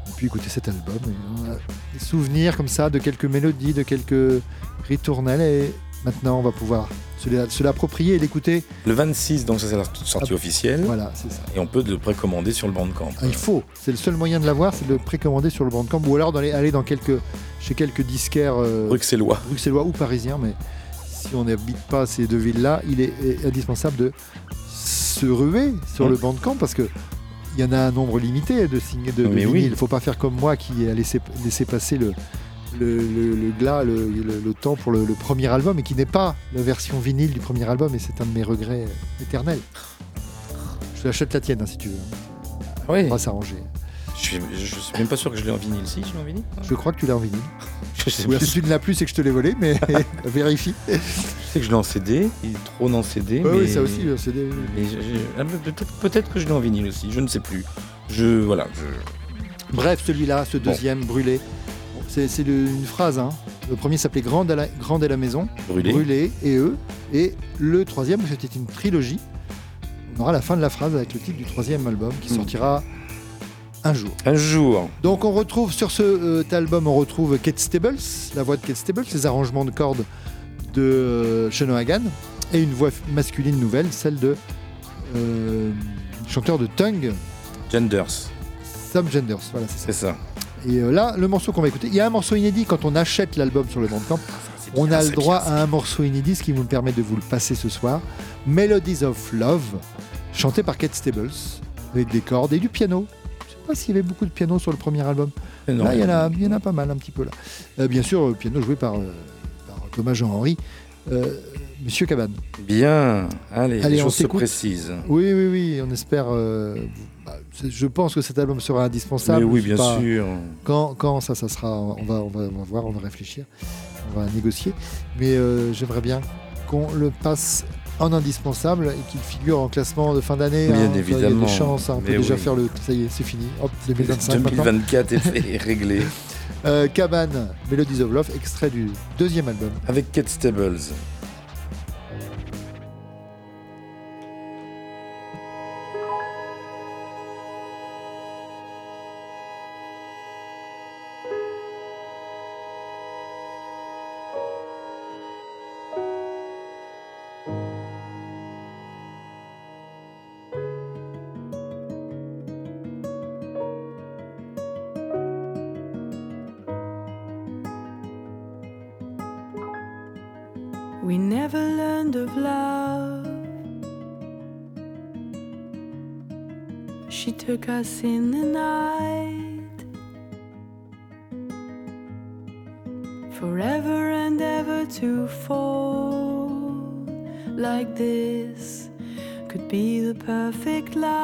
Et puis écouter cet album. On a des souvenirs comme ça de quelques mélodies, de quelques ritournelles. Et maintenant, on va pouvoir se l'approprier et l'écouter. Le 26, donc ça c'est la sortie Ah, officielle. Voilà, c'est ça. Et on peut le précommander sur le Bandcamp. Ah, il faut, c'est le seul moyen de l'avoir, c'est de le précommander sur le Bandcamp ou alors d'aller aller dans quelques, chez quelques disquaires euh, Bruxellois. bruxellois ou parisiens. Mais si on n'habite pas ces deux villes-là, il est, est indispensable de se ruer sur Mmh. le Bandcamp parce que il y en a un nombre limité de signes de, de Mais vinyles. Il ne faut pas faire comme moi qui a laissé, laissé passer le, le, le- le glas, le, temps pour le, premier album et qui n'est pas la version vinyle du premier album et c'est un de mes regrets éternels. Je t'achète la tienne hein, si tu veux. Oui. On va s'arranger. Je je suis même pas sûr que je l'ai en vinyle. Si, je l'ai en vinyle Je crois que tu l'as en vinyle. <laughs> Je sais Ou alors, plus. si tu ne l'as plus, c'est que je te l'ai volé, mais <laughs> vérifie. Je sais que je l'ai en CD. Il trône en CD. Ouais, mais... oui, ça aussi, le CD. oui. ah, peut-être, peut-être que je l'ai en vinyle aussi. Je ne sais plus. Je voilà. Je... Bref, celui-là, ce deuxième, brûlé. Bon, c'est une phrase. hein. Le premier s'appelait Grande, à la- Grande est la maison. Brûlé. et eux. Et le troisième, c'était une trilogie. On aura la fin de la phrase avec le titre du troisième album qui Mm. sortira un jour. Un jour. Donc on retrouve sur ce, euh, cet album, on retrouve Kate Stables, la voix de Kate Stables, les arrangements de cordes de euh, Sean O'Hagan et une voix masculine nouvelle, celle de euh, chanteur de Tongue, Genders. Sam Genders. Voilà, c'est ça. C'est ça. Et euh, là, le morceau qu'on va écouter, il y a un morceau inédit quand on achète l'album sur le Bandcamp. On a le droit à un morceau inédit, ce qui vous permet de vous le passer ce soir. Melodies of Love, chanté par Kate Stables, avec des cordes et du piano. Je sais pas s'il y avait beaucoup de piano sur le premier album. Non. Là, il y, en a, il y en a pas mal, un petit peu là. Euh, bien sûr, le piano joué par, euh, par Thomas Jean-Henri, euh, Monsieur Cabane. Bien. Allez, Allez, les on choses se s'écoute. précisent. Oui, oui, oui, on espère. euh, bah, je pense que cet album sera indispensable. Mais oui, bien pas sûr. Quand, quand ça, ça sera, on va, on, va, on va voir, on va réfléchir, on va négocier. Mais euh, j'aimerais bien qu'on le passe en indispensable et qu'il figure en classement de fin d'année. Bien hein. Il y a évidemment. des chances, hein, on peut Mais déjà oui. faire le. Ça y est, c'est fini. Hop, 2025. maintenant. 2024 est, fait- est <laughs> réglé. Euh, Cabane, Melodies of Love, extrait du deuxième album. Avec Kate Stables. Us in the night. Forever and ever to fall like this could be the perfect life.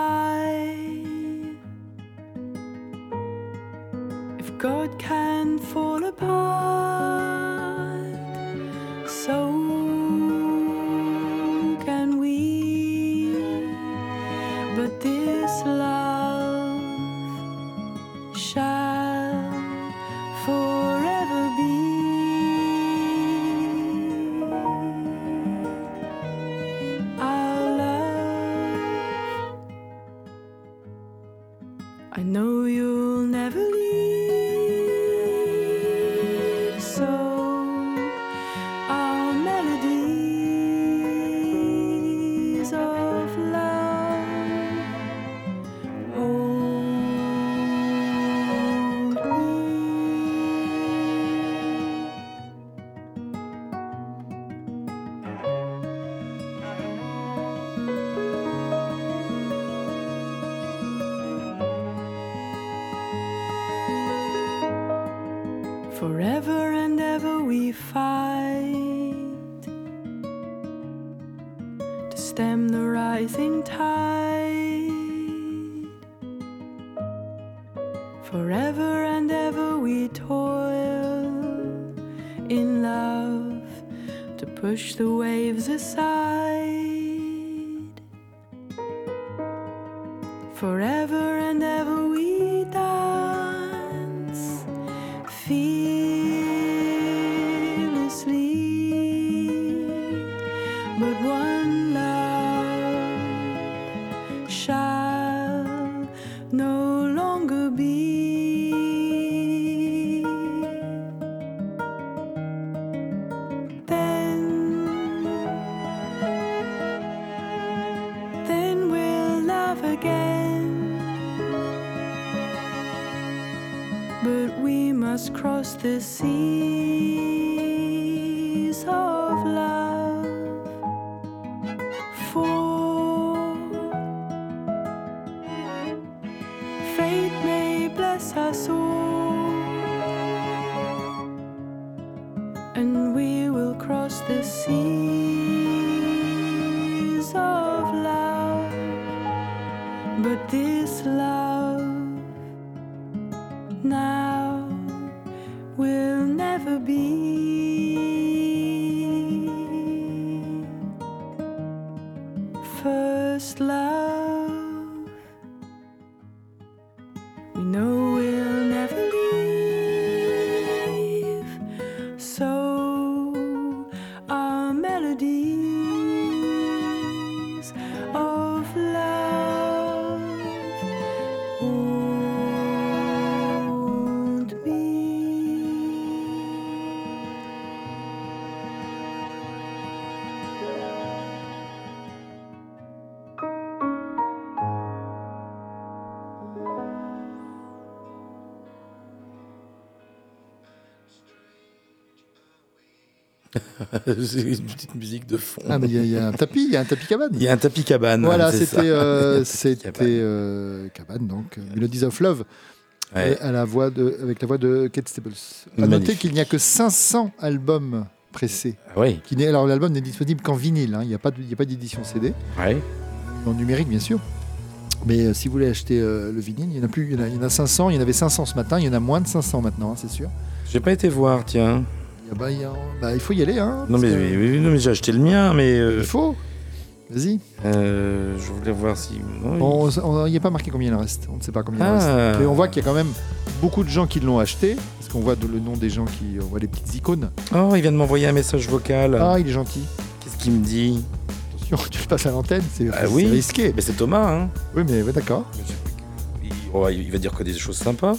Cross the seas. Oh. <laughs> une petite musique de fond. Ah, mais il y, a- il y a un tapis, il y a un tapis cabane. Il y a un tapis cabane. Voilà, c'était euh, <laughs> c'était cabane. euh, cabane, donc euh, Melodies of Love, Ouais. euh, à la voix de, avec la voix de Kate Staples. À noter qu'il n'y a que 500 albums pressés. Ah oui. Qui alors l'album n'est disponible qu'en vinyle, hein, il n'y a pas de- il n'y a pas d'édition CD, Ouais. en numérique bien sûr. Mais euh, si vous voulez acheter euh, le vinyle, il y en a plus, il y en a, il y en a 500, il y en avait 500 ce matin, il y en a moins de 500 maintenant, hein, c'est sûr. J'ai pas été voir, tiens. Il, y a- bah, il y a- bah, il faut y aller, hein. Non parce mais, que- oui, oui, non, mais j'ai acheté le mien, mais. euh, Il faut. Vas-y. euh, je voulais voir si. non, Bon, on- il n'y a pas marqué combien il en reste. On ne sait pas combien il en Ah. reste. Mais on voit qu'il y a quand même beaucoup de gens qui l'ont acheté. Parce qu'on voit de- le nom des gens qui. On voit les petites icônes. Oh, il vient de m'envoyer un message vocal. Ah, il est gentil. Qu'est-ce qu'il me dit? Attention, <laughs> tu le passes à l'antenne. C'est Ah c'est oui. risqué. Mais c'est Thomas, hein. Oui, mais ouais, d'accord. Il, oh, il va dire que des choses sympas.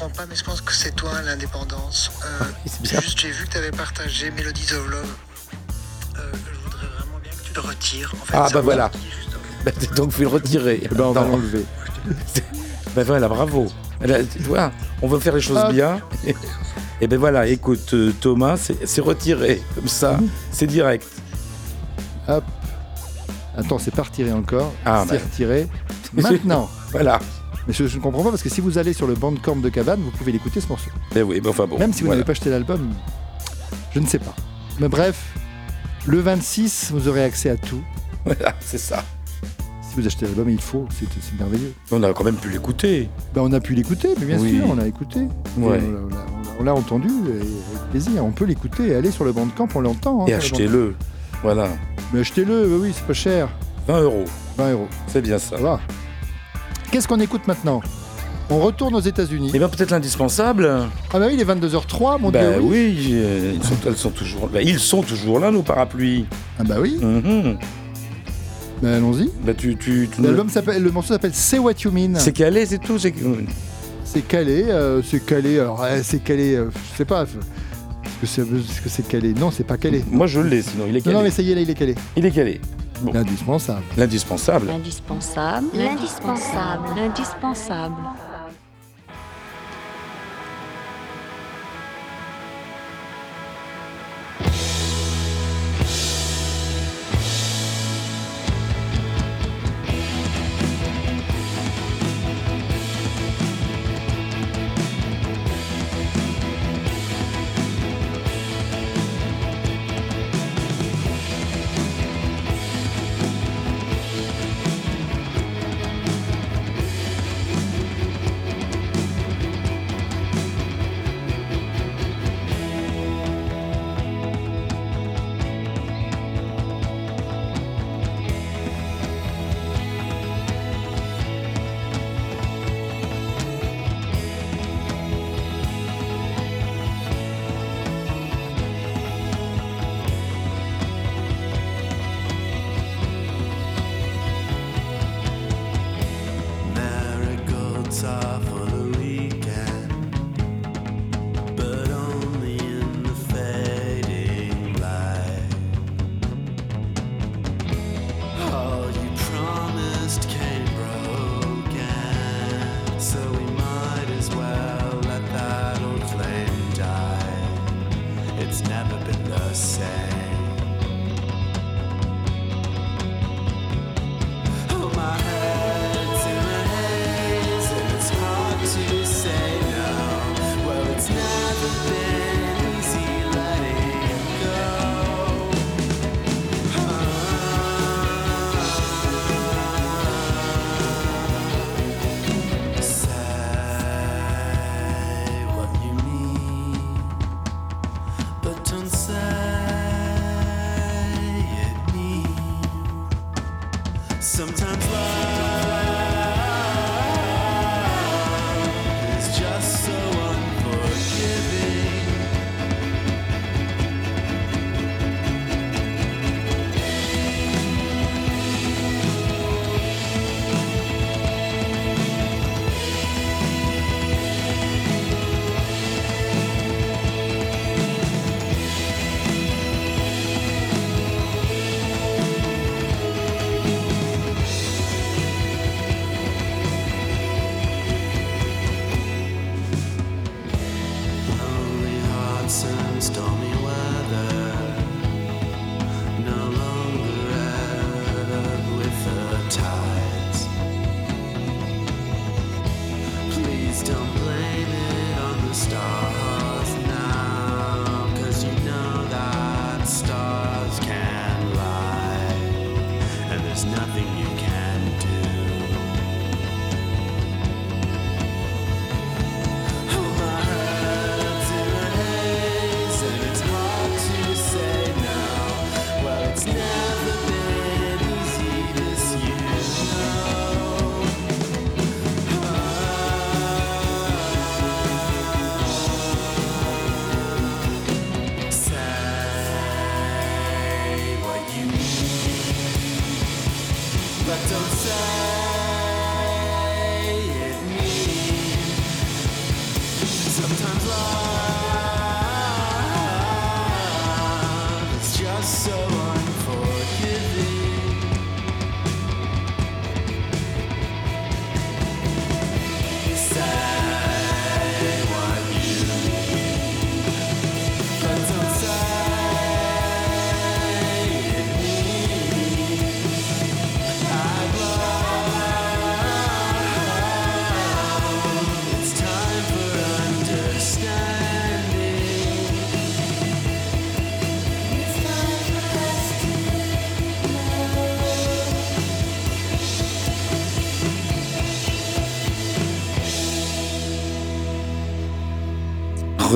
Trompe pas, mais je pense que c'est toi l'indépendance. Euh, bien. juste, j'ai vu que tu avais partagé Melodies of Love. Euh, je voudrais vraiment bien que tu le retires. En fait, Ah bah voilà. Bah, donc faut le retirer. Eh ben, on va l'enlever. <laughs> ben voilà, bravo. Vois, on veut faire les choses Hop. bien. <laughs> Et ben voilà, écoute, euh, Thomas, c'est retiré comme ça, Mhm. c'est direct. Hop. Attends, c'est pas retiré encore. Ah, c'est bah. retiré. <laughs> Maintenant. Voilà. Mais je, je ne comprends pas parce que si vous allez sur le bandcamp de Cabane, vous pouvez l'écouter ce morceau. Ben oui, enfin bon. Même si vous voilà. n'avez pas acheté l'album, je ne sais pas. Mais bref, le 26, vous aurez accès à tout. Voilà, <laughs> c'est ça. Si vous achetez l'album, il faut, c'est c'est merveilleux. On a quand même pu l'écouter. Ben, on a pu l'écouter, mais bien Oui. sûr, on a écouté. Et Ouais. On l'a- on l'a- l'a entendu, et avec plaisir. On peut l'écouter, aller sur le bandcamp, on l'entend. hein, Et achetez-le. Voilà. Mais achetez-le, oui, oui, c'est pas cher. 20 euros. 20 euros. C'est bien ça. Va. Qu'est-ce qu'on écoute maintenant? On retourne aux États-Unis. Et bien peut-être l'indispensable. Ah bah oui, il est 22h03, mon Ben Dieu. oui, euh, ils, sont, elles sont toujours, ben, ils sont toujours là, nos parapluies. Ah bah oui. Mhm. Ben allons-y. Ben tu, tu, tu- L'album s'appelle, le morceau s'appelle Say What You Mean. C'est calé, c'est tout. c'est- C'est calé, euh, c'est calé. Alors euh, c'est calé, euh, je sais pas. Est-ce que c'est, calé? Non, c'est pas calé. Moi je l'ai, sinon il est Non, calé. non, mais ça y est, là, il est calé. Il est calé. Bon. L'indispensable. L'indispensable. L'indispensable. L'indispensable. L'indispensable.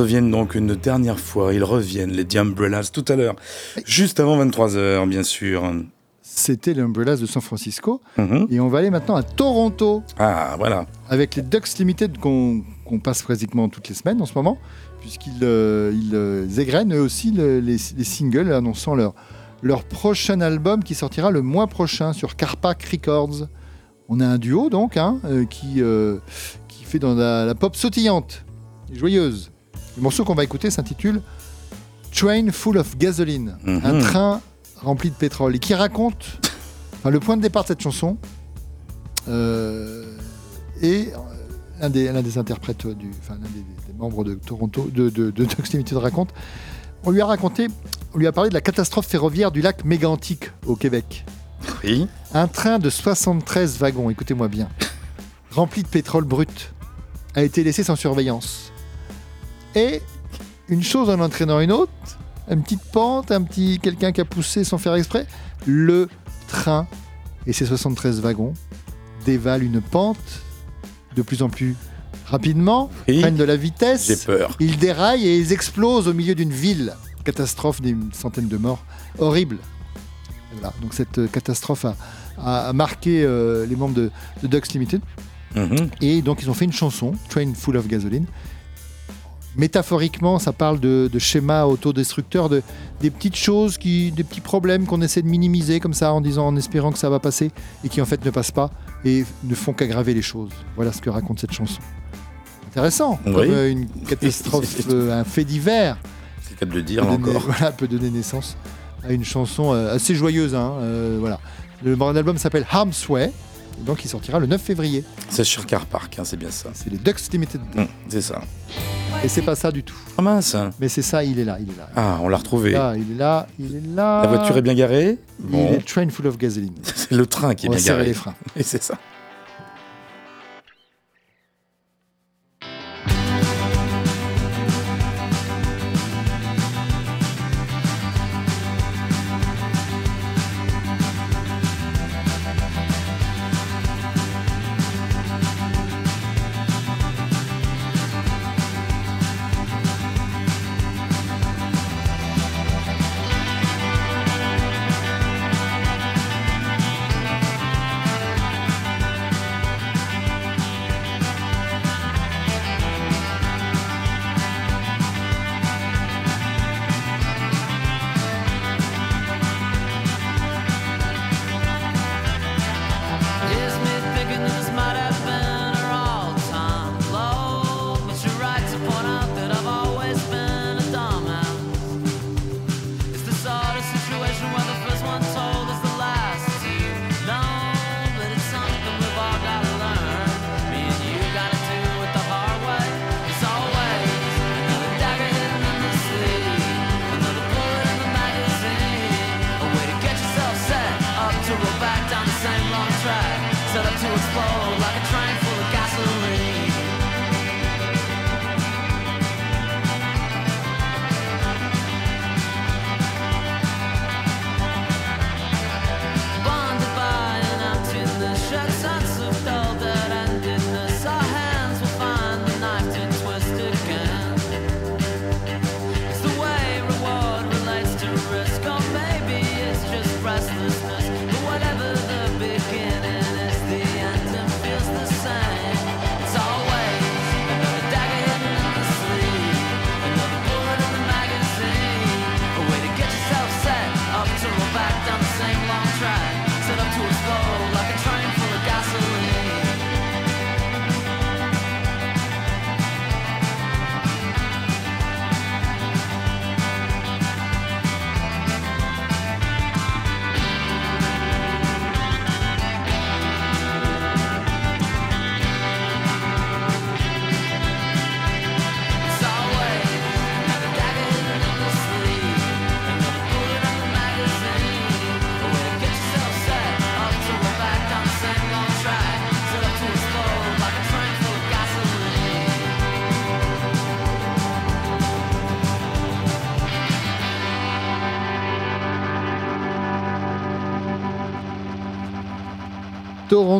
Reviennent donc une dernière fois, ils reviennent, les The Umbrellas, tout à l'heure, juste avant 23h, bien sûr. C'était les Umbrellas de San Francisco. Mhm. Et on va aller maintenant à Toronto. Ah, voilà. Avec les Ducks Limited qu'on qu'on passe pratiquement toutes les semaines en ce moment, puisqu'ils euh, ils, euh, égrènent eux aussi le- les, les singles annonçant leur, leur prochain album qui sortira le mois prochain sur Carpac Records. On a un duo donc hein, euh, qui, euh, qui fait dans la, la pop sautillante et joyeuse. Le morceau qu'on va écouter s'intitule Train Full of Gasoline, Mhm. un train rempli de pétrole, et qui raconte enfin, le point de départ de cette chanson. euh, et euh, l'un des, interprètes, du, enfin, l'un des, des membres de Toronto, de, de, de Limited raconte, on lui a raconté, on lui a parlé de la catastrophe ferroviaire du lac Mégantic au Québec. Oui. Un train de 73 wagons, écoutez-moi bien, rempli de pétrole brut, a été laissé sans surveillance. Et une chose en entraînant une autre, une petite pente, un petit quelqu'un qui a poussé sans faire exprès, le train et ses 73 wagons dévalent une pente de plus en plus rapidement, prennent de la vitesse. Peur. Ils déraillent et ils explosent au milieu d'une ville. Catastrophe des centaines de morts. Horrible. Voilà. Donc cette euh, catastrophe a, a- a marqué euh, les membres de, de Ducks Limited. Mhm. Et donc ils ont fait une chanson, Train Full of Gasoline. Métaphoriquement, ça parle de, de schémas autodestructeurs, de, des petites choses, qui, des petits problèmes qu'on essaie de minimiser comme ça en disant, en espérant que ça va passer et qui en fait ne passent pas et ne font qu'aggraver les choses. Voilà ce que raconte cette chanson. Intéressant, Oui. comme euh, une catastrophe, <laughs> euh, un fait divers C'est le cas de dire, peut donner, encore. voilà, peut donner naissance à une chanson euh, assez joyeuse. hein, voilà. Le album s'appelle Harm's Way, donc il sortira le 9 février. C'est sur Car Park, hein, c'est bien ça. C'est les Ducks Limited. Mm, c'est ça. Et c'est pas ça du tout. Ah mince. Mais c'est ça, il est là, il est là. Ah, on l'a retrouvé. Là, il est là, il est là. La voiture est bien garée. Il est train full of gasoline. <laughs> C'est le train qui est On va bien garé. les freins. <laughs> Et c'est ça.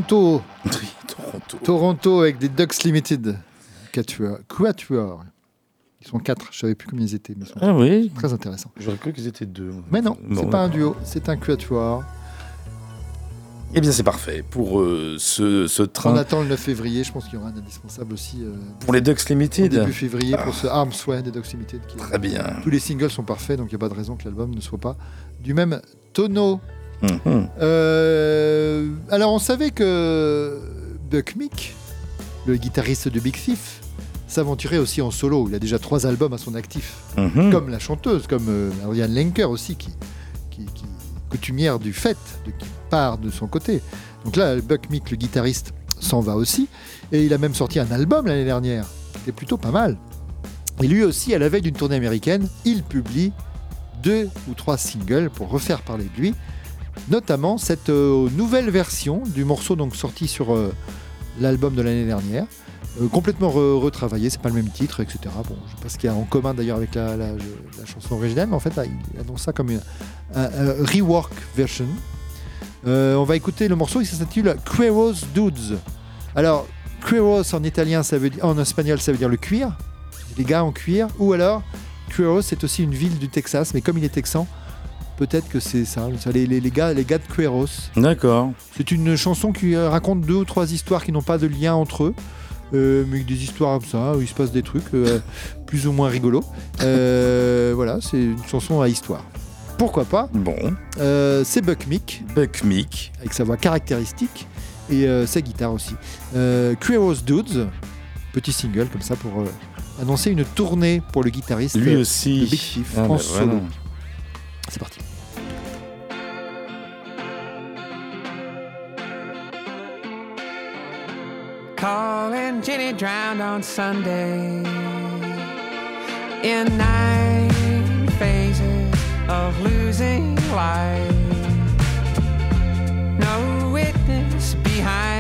Toronto. Toronto. Toronto avec des Ducks Limited. Quatuor. Quatuor. Ils sont quatre. Je savais plus combien ils étaient. Mais ils sont Ah quatre. oui Très intéressant. J'aurais cru qu'ils étaient deux. Mais non, Bon, c'est pas un duo, c'est un quatuor. Eh bien, c'est parfait pour euh, ce, ce On train. attend le 9 février. Je pense qu'il y aura un indispensable aussi. euh, Pour les Ducks Limited. au début février pour ce Arms Way des Ducks Limited. qui- Très bien. Tous les singles sont parfaits, donc il n'y a pas de raison que l'album ne soit pas du même tonneau. Mhm. Euh, alors, on savait que Buck Meek, le guitariste de Big Thief, s'aventurait aussi en solo. Il a déjà trois albums à son actif, Mhm. comme la chanteuse, comme euh, Ariane Lenker aussi, qui, qui, qui- coutumière du fait, de, qui part de son côté. Donc là, Buck Meek, le guitariste, s'en va aussi. Et il a même sorti un album l'année dernière, qui était plutôt pas mal. Et lui aussi, à la veille d'une tournée américaine, il publie deux ou trois singles pour refaire parler de lui, notamment cette euh, nouvelle version du morceau donc sorti sur euh, l'album de l'année dernière, euh, complètement re- retravaillé, c'est pas le même titre, etc. Bon, je sais pas ce qu'il y a en commun d'ailleurs avec la, chanson originale, mais en fait, il annonce ça comme une, un, un rework version. On va écouter le morceau, il s'intitule Cueros Dudes. Alors, Cueros en italien, ça veut dire, en espagnol, ça veut dire le cuir, les gars en cuir, ou alors Cueros, c'est aussi une ville du Texas, mais comme il est texan, peut-être que c'est ça, ça, les, les- les gars, les gars de Cueros. D'accord. C'est une chanson qui euh, raconte deux ou trois histoires qui n'ont pas de lien entre eux. euh, mais des histoires comme ça, où il se passe des trucs euh, <laughs> plus ou moins rigolos. Euh, <laughs> voilà, c'est une chanson à histoire. Pourquoi pas Bon. C'est Buck Meek. Buck Meek. Avec sa voix caractéristique et sa guitare aussi. Euh, Queeros Dudes, petit single comme ça pour annoncer une tournée pour le guitariste Lui aussi. de Big Thief Ah, en bah, solo. voilà. Calling Jenny drowned on Sunday in nine phases of losing life. No witness behind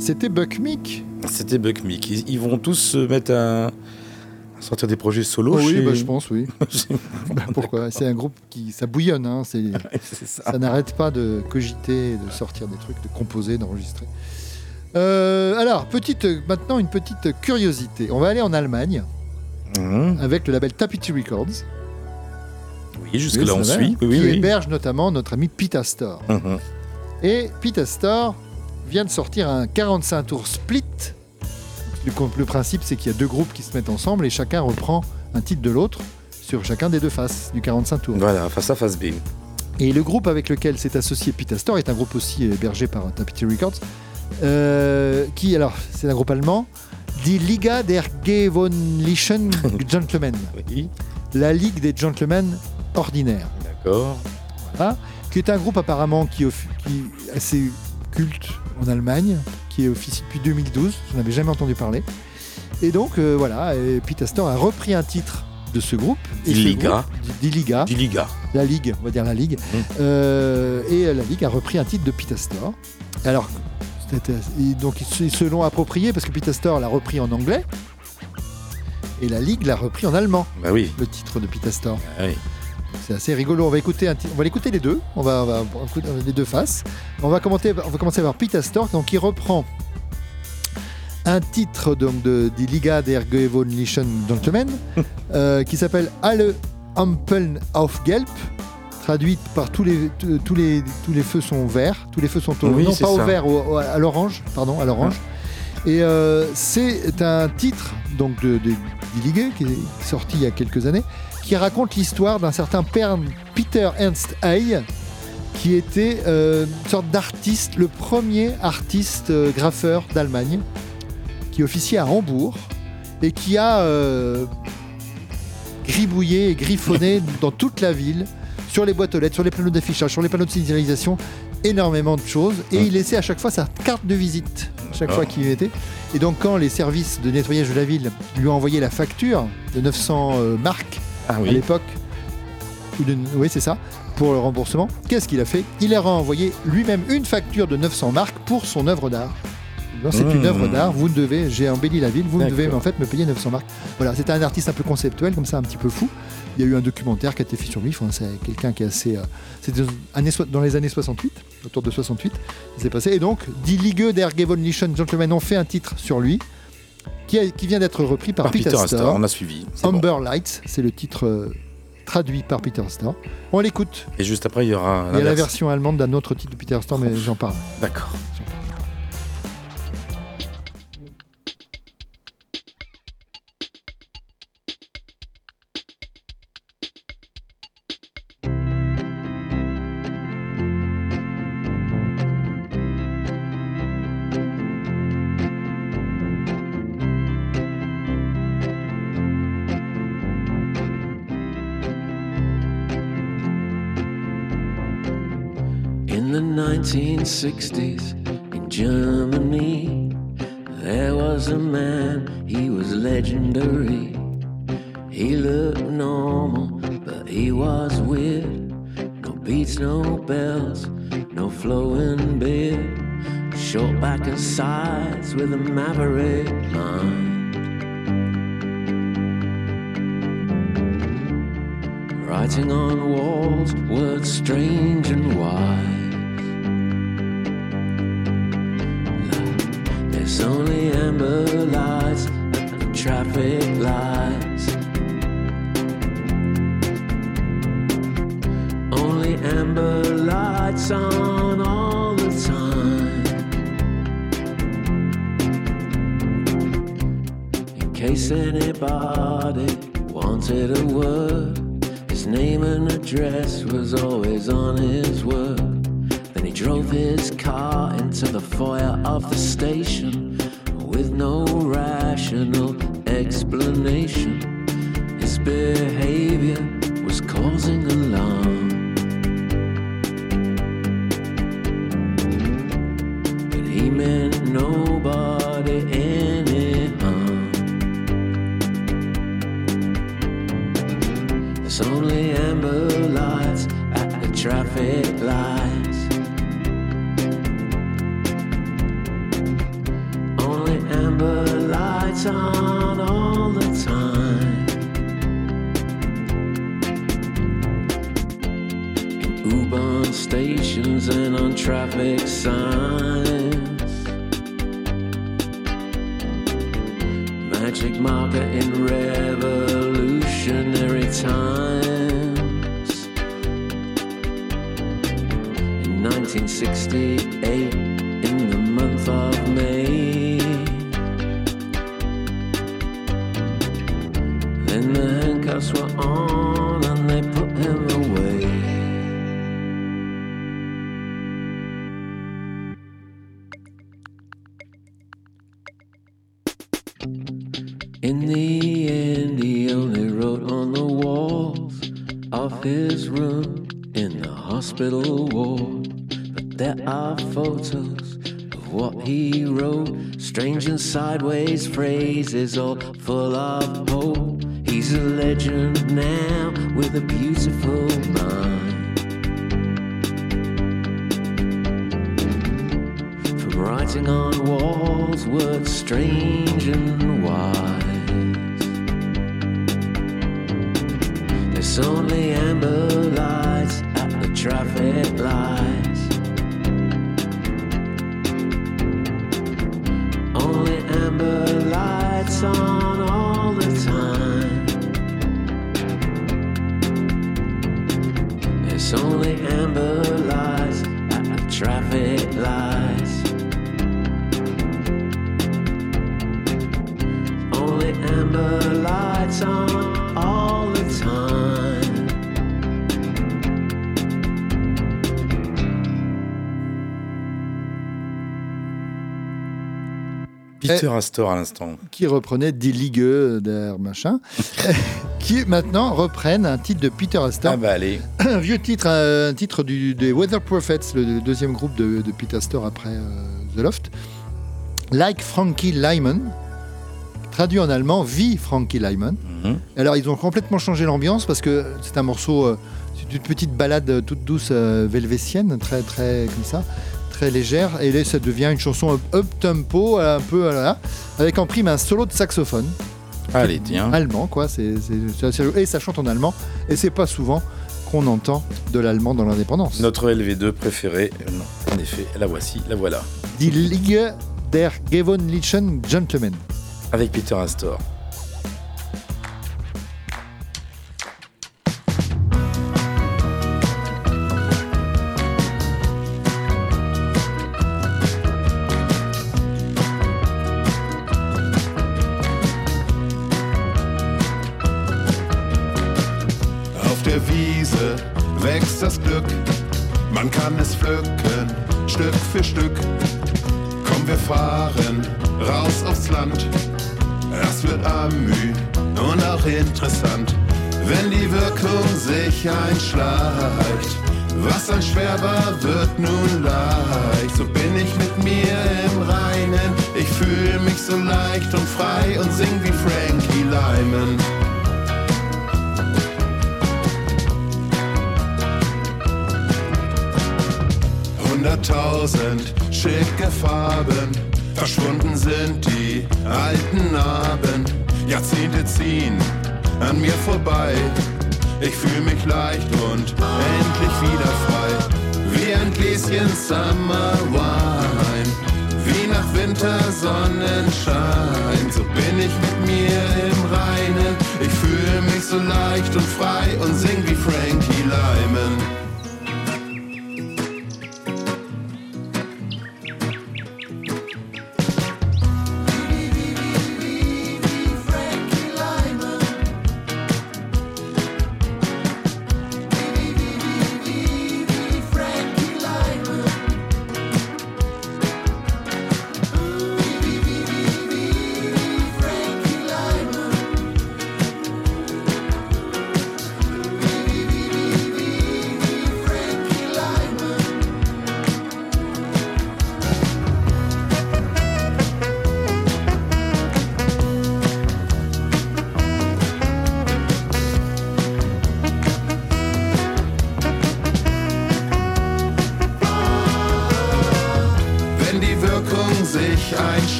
C'était- C'était Buck Meek. C'était Buck Meek. Ils, ils vont tous se mettre à, à sortir des projets solo. Oh oui, chez- bah, je pense, oui. <laughs> Bah, pourquoi? C'est un groupe qui ça bouillonne, hein, c'est <laughs> ça, n'arrête pas de cogiter, de sortir des trucs, de composer, d'enregistrer. Euh, alors, petite, maintenant une petite curiosité. On va aller en Allemagne Mhm. avec le label Tapestry Records. Oui, jusque-là, on suit. Oui, oui, qui oui. héberge notamment notre ami Pita Store. Mhm. Et Pita Store vient de sortir un 45 tours split. Le, le principe, c'est qu'il y a deux groupes qui se mettent ensemble et chacun reprend un titre de l'autre sur chacun des deux faces du 45 tours. Voilà, face à face B. Et le groupe avec lequel s'est associé Pita Store est un groupe aussi hébergé par Tapestry Records, euh, qui, alors, c'est un groupe allemand, Die Liga der Gewöhnlichen <laughs> Gentlemen. La Ligue des Gentlemen ordinaires. D'accord. Voilà. Qui est un groupe apparemment qui, qui est assez culte en Allemagne, qui est officié depuis 2012. Je n'avais jamais entendu parler. Et donc, euh, voilà, et a repris un titre de ce groupe. Et Die ce Liga. groupe, Die Liga. Die Liga. La Ligue, on va dire la Ligue. Euh, et la Ligue a repris un titre de Store. Alors, et donc ils se- l'ont approprié parce que Store l'a repris en anglais. Et la Ligue l'a repris en allemand. Bah oui. Le titre de Store. Ah oui. C'est assez rigolo. On va écouter, un on va l'écouter les deux. On va, on va écouter les deux faces. On va commenter, on va commencer par Pita Store, donc il reprend un titre donc de Die Liga der Gewöhnlichen Gentlemen <laughs> euh, qui s'appelle Alle Ampeln auf Gelb. Traduite par tous les, tous les, tous les feux sont verts, tous les feux sont au, Oui, non pas au vert, au- au- à l'orange, pardon, à l'orange. Et euh, c'est un titre donc de, de, qui est sorti il y a quelques années, qui raconte l'histoire d'un certain Peter Ernst Hay, qui était euh, une sorte d'artiste, le premier artiste euh, graffeur d'Allemagne, qui officiait à Hambourg et qui a euh, gribouillé et griffonné <laughs> dans toute la ville, sur les boîtes aux lettres, sur les panneaux d'affichage, sur les panneaux de signalisation, énormément de choses. Et il laissait à chaque fois sa carte de visite, chaque D'accord. fois qu'il y était. Et donc quand les services de nettoyage de la ville lui ont envoyé la facture de 900 euh, marques Ah oui. à l'époque, oui c'est ça, pour le remboursement, qu'est-ce qu'il a fait? Il a envoyé lui-même une facture de 900 marques pour son œuvre d'art. C'est une Mmh. œuvre d'art, vous devez, j'ai embelli la ville, vous devez en fait me payer 900 marques. Voilà, c'était un artiste un peu conceptuel, comme ça, un petit peu fou. Il y a eu un documentaire qui a été fait sur lui, enfin, c'est quelqu'un qui est assez... euh, C'était dans, les années 68, autour de 68, ça s'est passé. Et donc, Die Ligue der Gewöhnlichen Gentlemen ont fait un titre sur lui, qui, a- qui vient d'être repris par, Par Peter Peter Astor, on a suivi. bon. Amber Lights, c'est le titre euh, traduit par Peter Storr. On l'écoute. Et juste après, il y aura Il y a la version allemande d'un autre titre de Peter Storr, mais j'en parle. D'accord. 60s. Sideways phrases, all Peter Astor à l'instant. qui reprenait des ligueux d'air machin, <laughs> qui maintenant reprennent un titre de Peter Astor. Ah bah allez. Un vieux titre, un titre du, des Weather Prophets, le deuxième groupe de, de Peter Astor après euh, The Loft. Like Frankie Lyman, traduit en allemand, Vie Frankie Lyman. Mhm. Alors ils ont complètement changé l'ambiance parce que c'est un morceau, euh, c'est une petite balade toute douce euh, velvétienne, très très comme ça, très légère. Et là ça devient une chanson up, up tempo, un peu voilà, avec en prime un solo de saxophone. Allez, tiens. Allemand quoi, c'est et ça chante en allemand et c'est pas souvent qu'on entend de l'allemand dans l'indépendance. Notre LV2 préféré. Euh, non, en effet, la voici, la voilà. Die Ligue der Gewöhnlichen Gentlemen. Avec Peter Astor. Schicke Farben, verschwunden sind die alten Narben. Jahrzehnte ziehen an mir vorbei. Ich fühle mich leicht und endlich wieder frei. Wie ein Gläschen Summer Wine, wie nach Wintersonnenschein. So bin ich mit mir im Reinen. Ich fühle mich so leicht und frei und sing wie Frankie Lyman.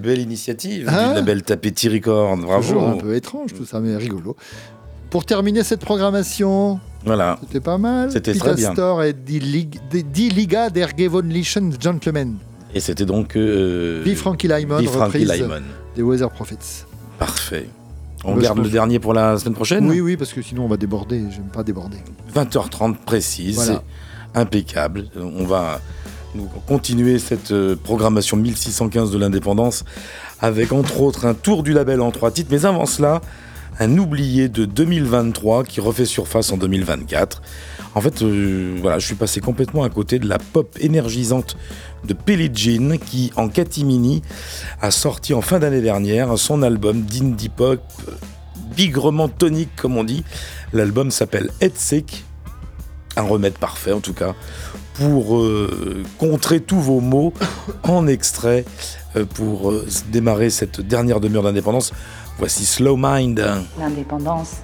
Belle initiative Hein du label Tapeti Record. Toujours un Bravo. peu étrange tout ça, mais rigolo. Pour terminer cette programmation, Voilà. c'était pas mal. C'était très bien. Store et Die, Lig- Die- Die Liga der Gewöhnlichen Gentlemen. Et c'était donc. Euh, Vive Frankie Lyman, Vive Frankie Lyman. des Weather Prophets. Parfait. On Bah, garde le dernier pour la semaine prochaine Oui, oui, parce que sinon on va déborder. J'aime pas déborder. 20h30 précise, Voilà. impeccable. On va nous continuer cette euh, programmation 1615 de l'indépendance avec entre autres un tour du label en trois titres. Mais avant cela, un oublié de 2023 qui refait surface en 2024. En fait, euh, voilà, je suis passé complètement à côté de la pop énergisante de Billie Jean qui, en catimini, a sorti en fin d'année dernière son album d'indie pop euh, bigrement tonique, comme on dit. L'album s'appelle Head Sick, un remède parfait en tout cas, pour euh, contrer tous vos maux <coughs> en extrait euh, pour euh, démarrer cette dernière demeure d'indépendance. Voici Slow Mind. L'indépendance.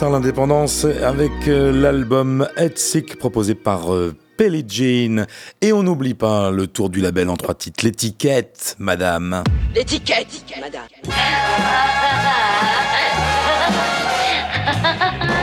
L'indépendance avec euh, l'album Head Sick proposé par euh, Pelly Jean. Et on n'oublie pas le tour du label en trois titres, l'étiquette, madame. L'étiquette, madame. <laughs>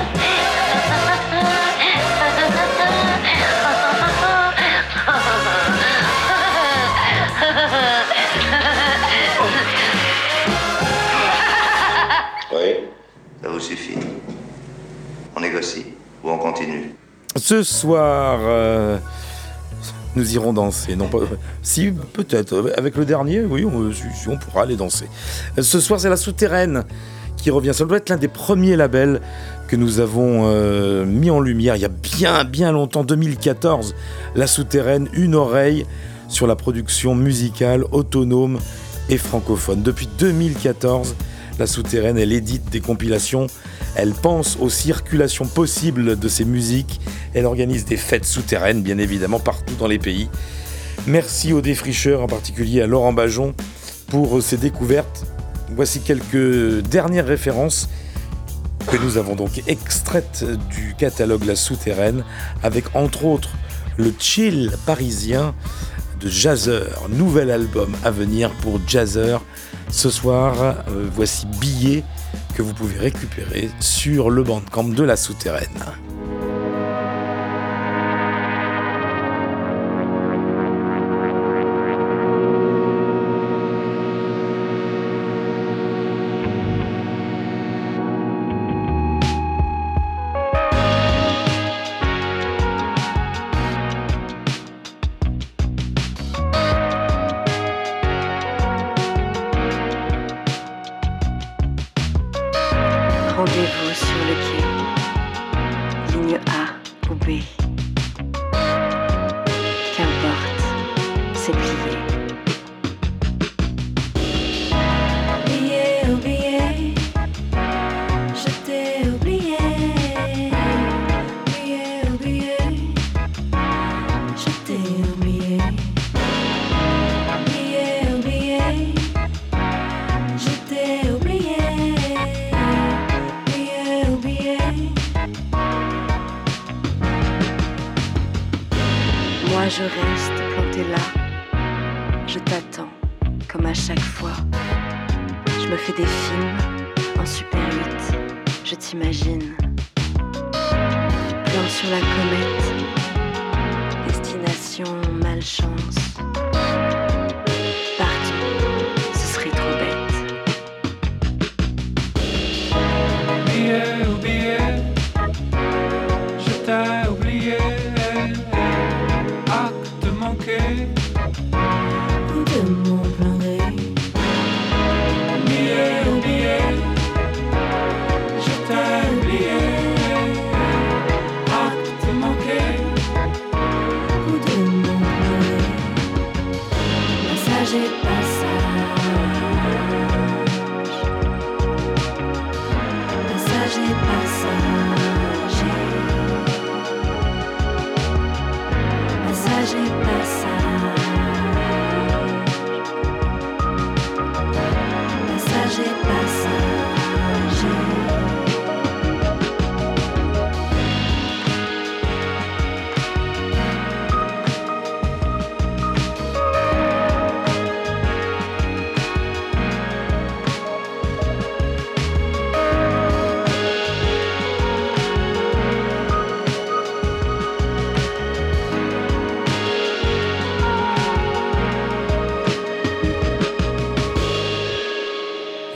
Ce soir, euh, nous irons danser. Non pas, si, peut-être. Avec le dernier, oui, on, pourra aller danser. Ce soir, c'est la souterraine qui revient. Ça doit être l'un des premiers labels que nous avons euh, mis en lumière il y a bien, bien longtemps, 2014. La souterraine, une oreille sur la production musicale autonome et francophone. Depuis 2014, la souterraine, elle édite des compilations, elle pense aux circulations possibles de ces musiques, elle organise des fêtes souterraines, bien évidemment, partout dans les pays. Merci aux défricheurs, en particulier à Laurent Bajon, pour ces découvertes. Voici quelques dernières références que nous avons donc extraites du catalogue La Souterraine, avec entre autres le chill parisien Jazzer, nouvel album à venir pour Jazzer. Ce soir, euh, voici Billet que vous pouvez récupérer sur le bandcamp de La Souterraine.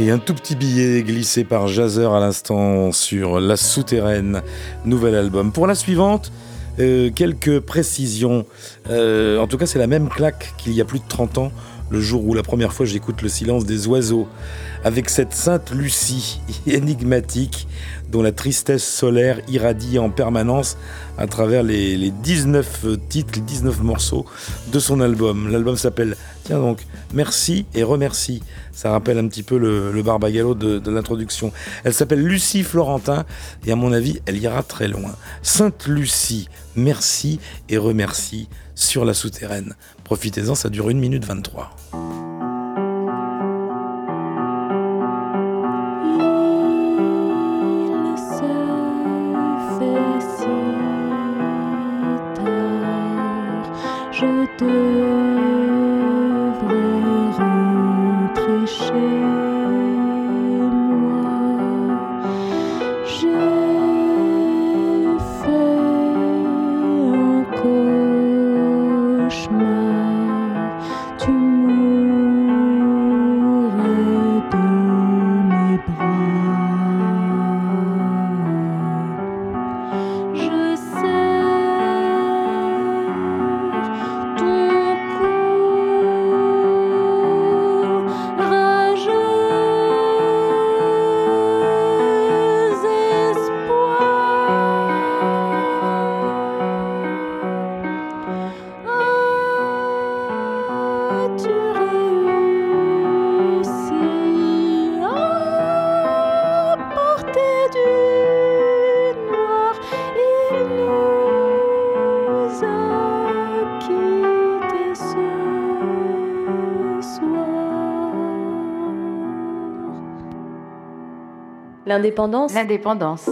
Et un tout petit billet glissé par Jazzer à l'instant sur La Souterraine, nouvel album. Pour la suivante, euh, quelques précisions. Euh, en tout cas, c'est la même claque qu'il y a plus de 30 ans, le jour où la première fois j'écoute le silence des oiseaux, avec cette sainte Lucie <laughs> énigmatique dont la tristesse solaire irradie en permanence à travers les, les 19 titres, les 19 morceaux de son album. L'album s'appelle, tiens donc, Merci et remercie. Ça rappelle un petit peu le, le barbagallo de, de l'introduction. Elle s'appelle Lucie Florentin et à mon avis, elle ira très loin. Sainte Lucie, merci et remercie sur la souterraine. Profitez-en, ça dure 1 minute 23. tout. L'indépendance L'indépendance.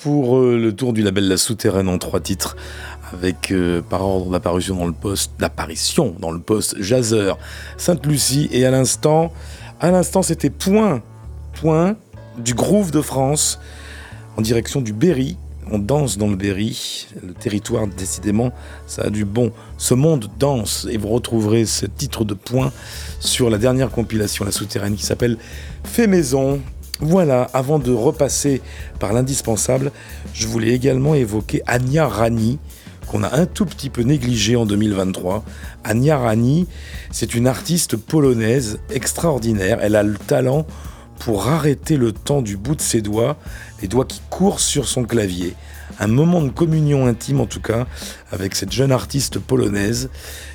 Pour euh, le tour du label La Souterraine en trois titres, avec euh, par ordre d'apparition dans le poste, d'apparition dans le poste Jazzer, Sainte-Lucie et à l'instant, à l'instant c'était Point, Point du Groove de France en direction du Berry. On danse dans le Berry, le territoire décidément, ça a du bon. Ce monde danse et vous retrouverez ce titre de Point sur la dernière compilation La Souterraine qui s'appelle Fait Maison. Voilà, avant de repasser par l'indispensable, je voulais également évoquer Anya Rani, qu'on a un tout petit peu négligé en 2023. Anya Rani, c'est une artiste polonaise extraordinaire. Elle a le talent pour arrêter le temps du bout de ses doigts, les doigts qui courent sur son clavier. Un moment de communion intime en tout cas avec cette jeune artiste polonaise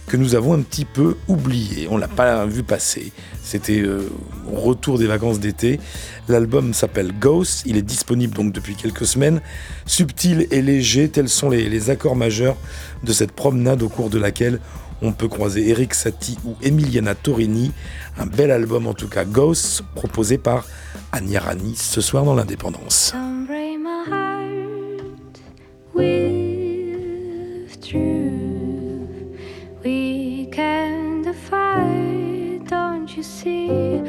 que nous avons un petit peu oublié. On l'a pas vu passer. C'était euh, au retour des vacances d'été. L'album s'appelle Ghost. Il est disponible donc depuis quelques semaines. Subtil et léger, tels sont les, les accords majeurs de cette promenade au cours de laquelle on peut croiser Eric Satie ou Emiliana Torini. Un bel album en tout cas, Ghost, proposé par Anya Rani ce soir dans l'Indépendance. We can defy, don't you see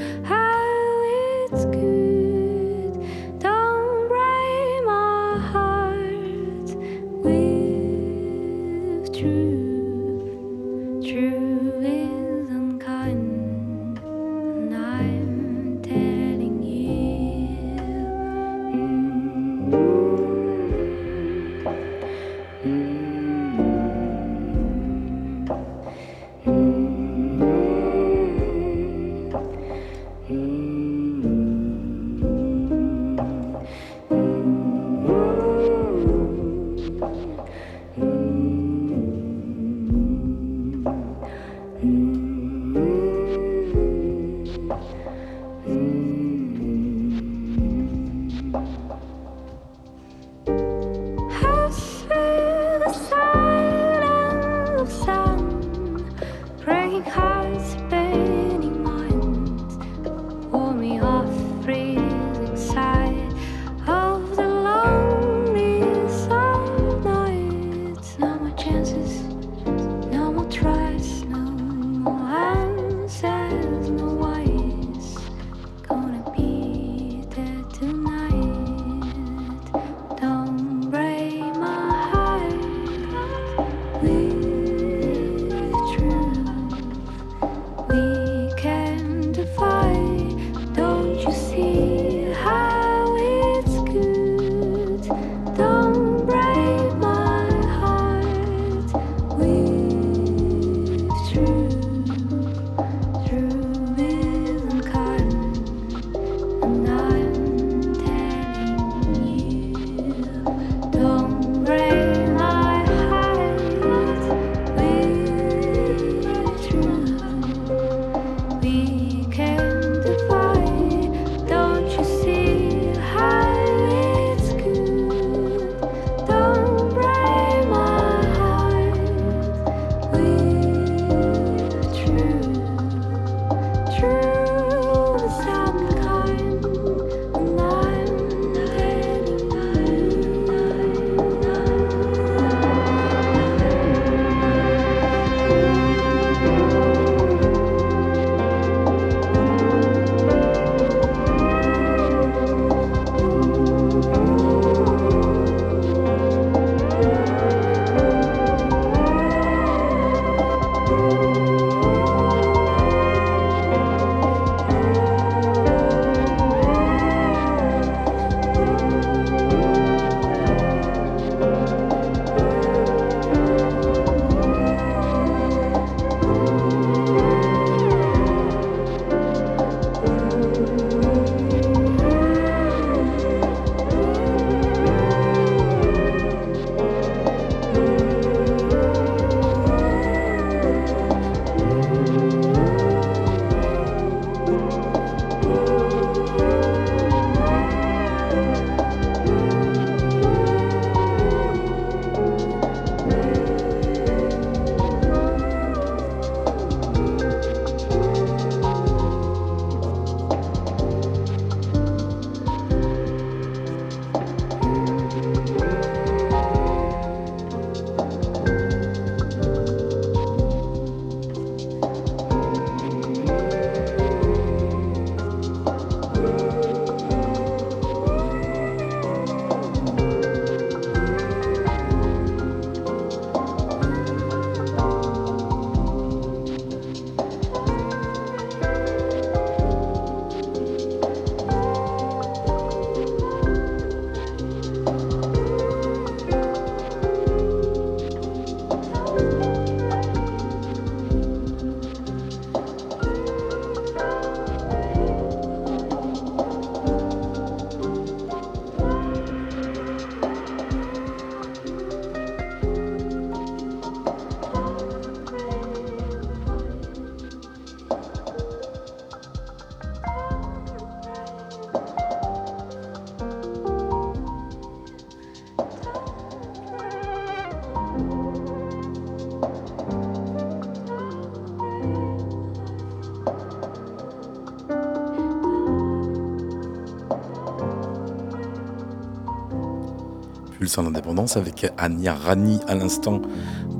Pulsar l'indépendance avec Anya Rani à l'instant.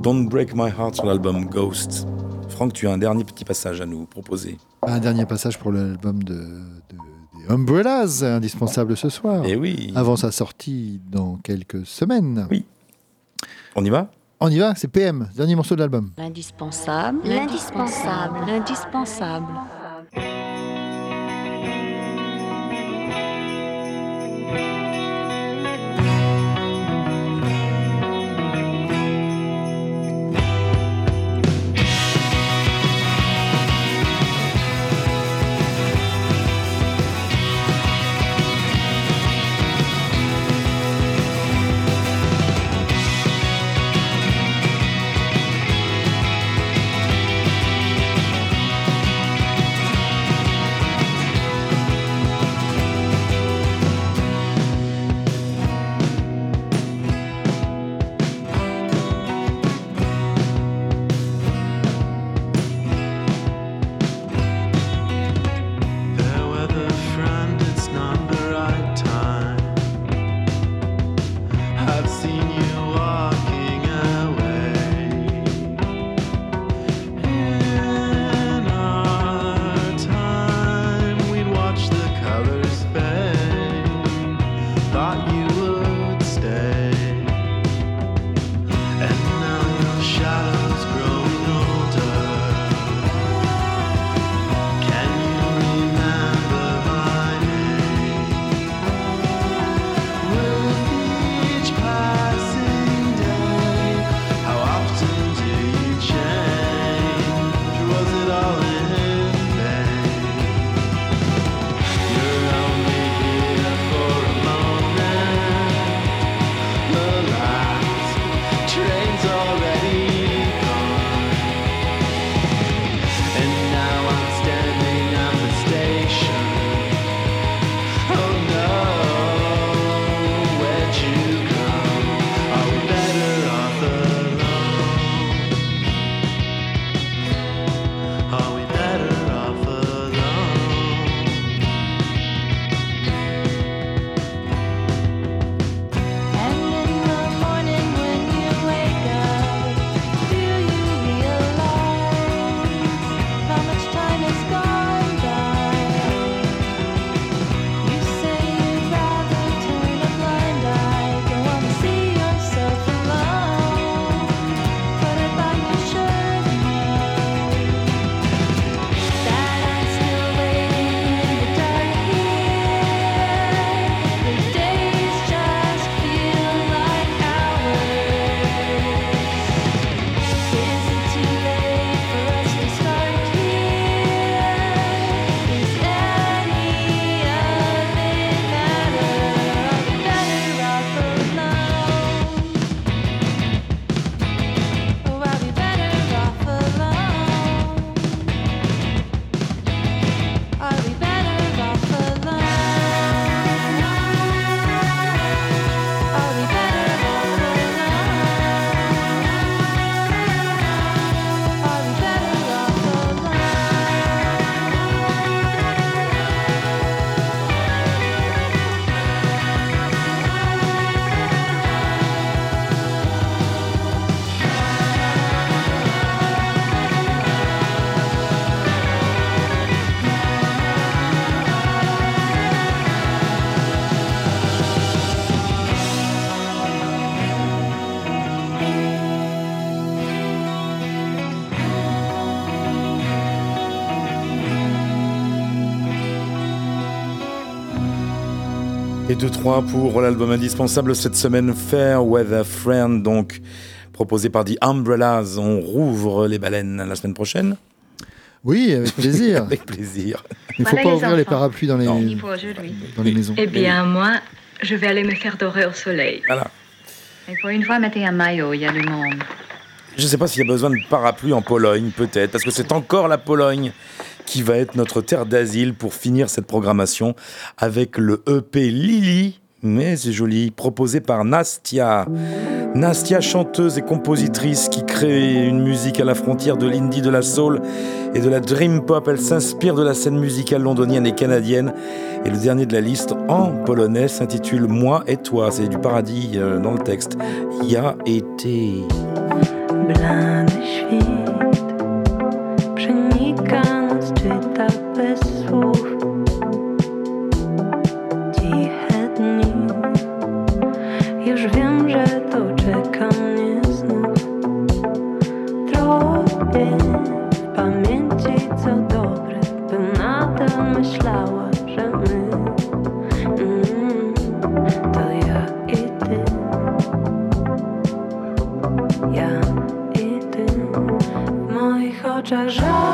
Don't Break My Heart sur l'album Ghost. Franck, tu as un dernier petit passage à nous proposer. Un dernier passage pour l'album de, de- des Umbrellas, indispensable ce soir. Eh oui. Avant sa sortie dans quelques semaines. Oui. On y va? On y va, c'est PM, dernier morceau de l'album. L'indispensable. L'indispensable. L'indispensable. Et 2-3 pour l'album indispensable cette semaine, Fair Weather Friend, donc proposé par The Umbrellas. On rouvre les baleines la semaine prochaine Oui, avec plaisir. <laughs> Avec plaisir. Il ne faut Voilà pas les ouvrir les parapluies dans les, dans les maisons. Eh bien, moi, je vais aller me faire dorer au soleil. Voilà. Et pour une fois, mettez un maillot, il y a du monde. Je ne sais pas s'il y a besoin de parapluie en Pologne, peut-être, parce que c'est encore la Pologne qui va être notre terre d'asile pour finir cette programmation avec le EP Lily, mais c'est joli, proposé par Nastia. Nastia, chanteuse et compositrice qui crée une musique à la frontière de l'indie, de la soul et de la dream pop. Elle s'inspire de la scène musicale londonienne et canadienne. Et le dernier de la liste, en polonais, s'intitule Moi et toi. C'est du paradis euh, dans le texte. Ya été. Blady Тут.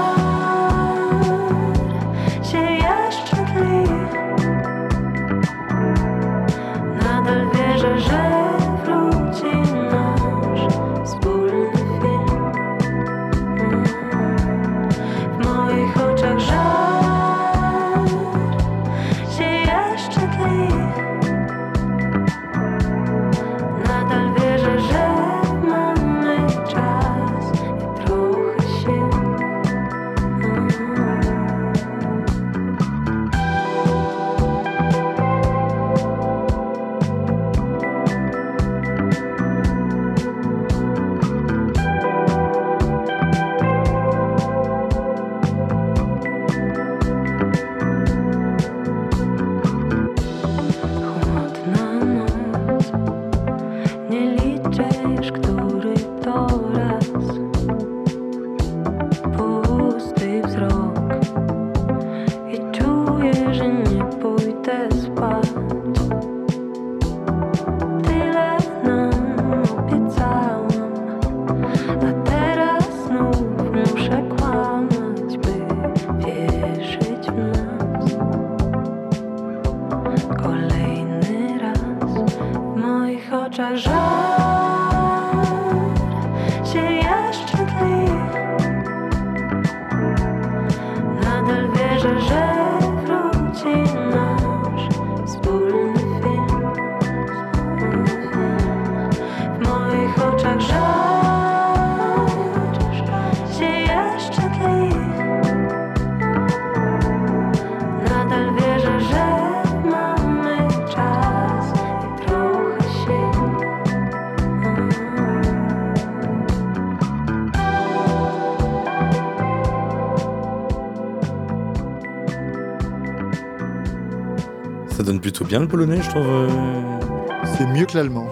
Bien le polonais, je trouve. euh. C'est mieux que l'allemand.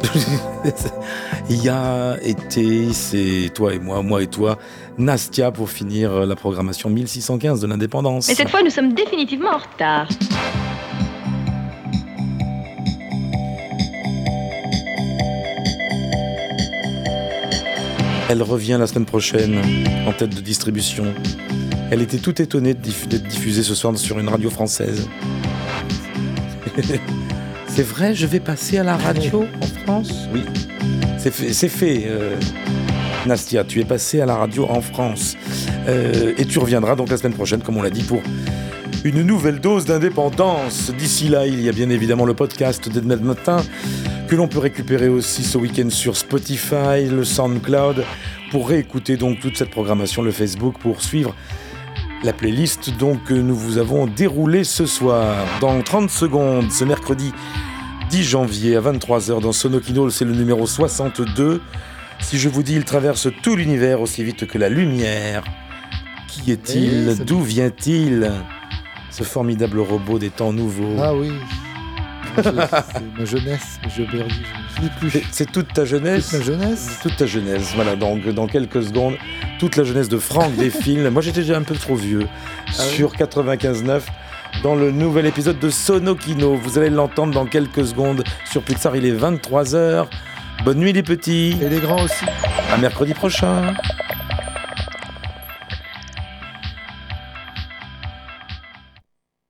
<laughs> Il y a été, c'est toi et moi, moi et toi, Nastia pour finir la programmation 1615 de l'indépendance. Mais cette fois, nous sommes définitivement en retard. Elle revient la semaine prochaine en tête de distribution. Elle était toute étonnée d'être diffusée ce soir sur une radio française. C'est vrai, je vais passer à la radio en France Oui, c'est fait. c'est fait, euh, Nastia, tu es passé à la radio en France. Euh, et tu reviendras donc la semaine prochaine, comme on l'a dit, pour une nouvelle dose d'indépendance. D'ici là, il y a bien évidemment le podcast d'Edmed Matin que l'on peut récupérer aussi ce week-end sur Spotify, le SoundCloud, pour réécouter donc toute cette programmation, le Facebook, pour suivre la playlist donc que nous vous avons déroulée ce soir. Dans 30 secondes, ce mercredi 10 janvier à 23h dans Sonokino, c'est le numéro 62. Si je vous dis il traverse tout l'univers aussi vite que la lumière, qui est-il? D'où vient-il? Ce formidable robot des temps nouveaux. Ah oui. Ma jeunesse, je perdu, je ne suis plus. C'est- C'est toute ta jeunesse Toute ma jeunesse. Toute ta jeunesse, voilà, donc dans quelques secondes, toute la jeunesse de Franck des <laughs> films. Moi j'étais déjà un peu trop vieux Ah oui sur 95.9 dans le nouvel épisode de Sonokino. Vous allez l'entendre dans quelques secondes sur Pixar, il est 23h. Bonne nuit les petits. Et les grands aussi. À mercredi prochain.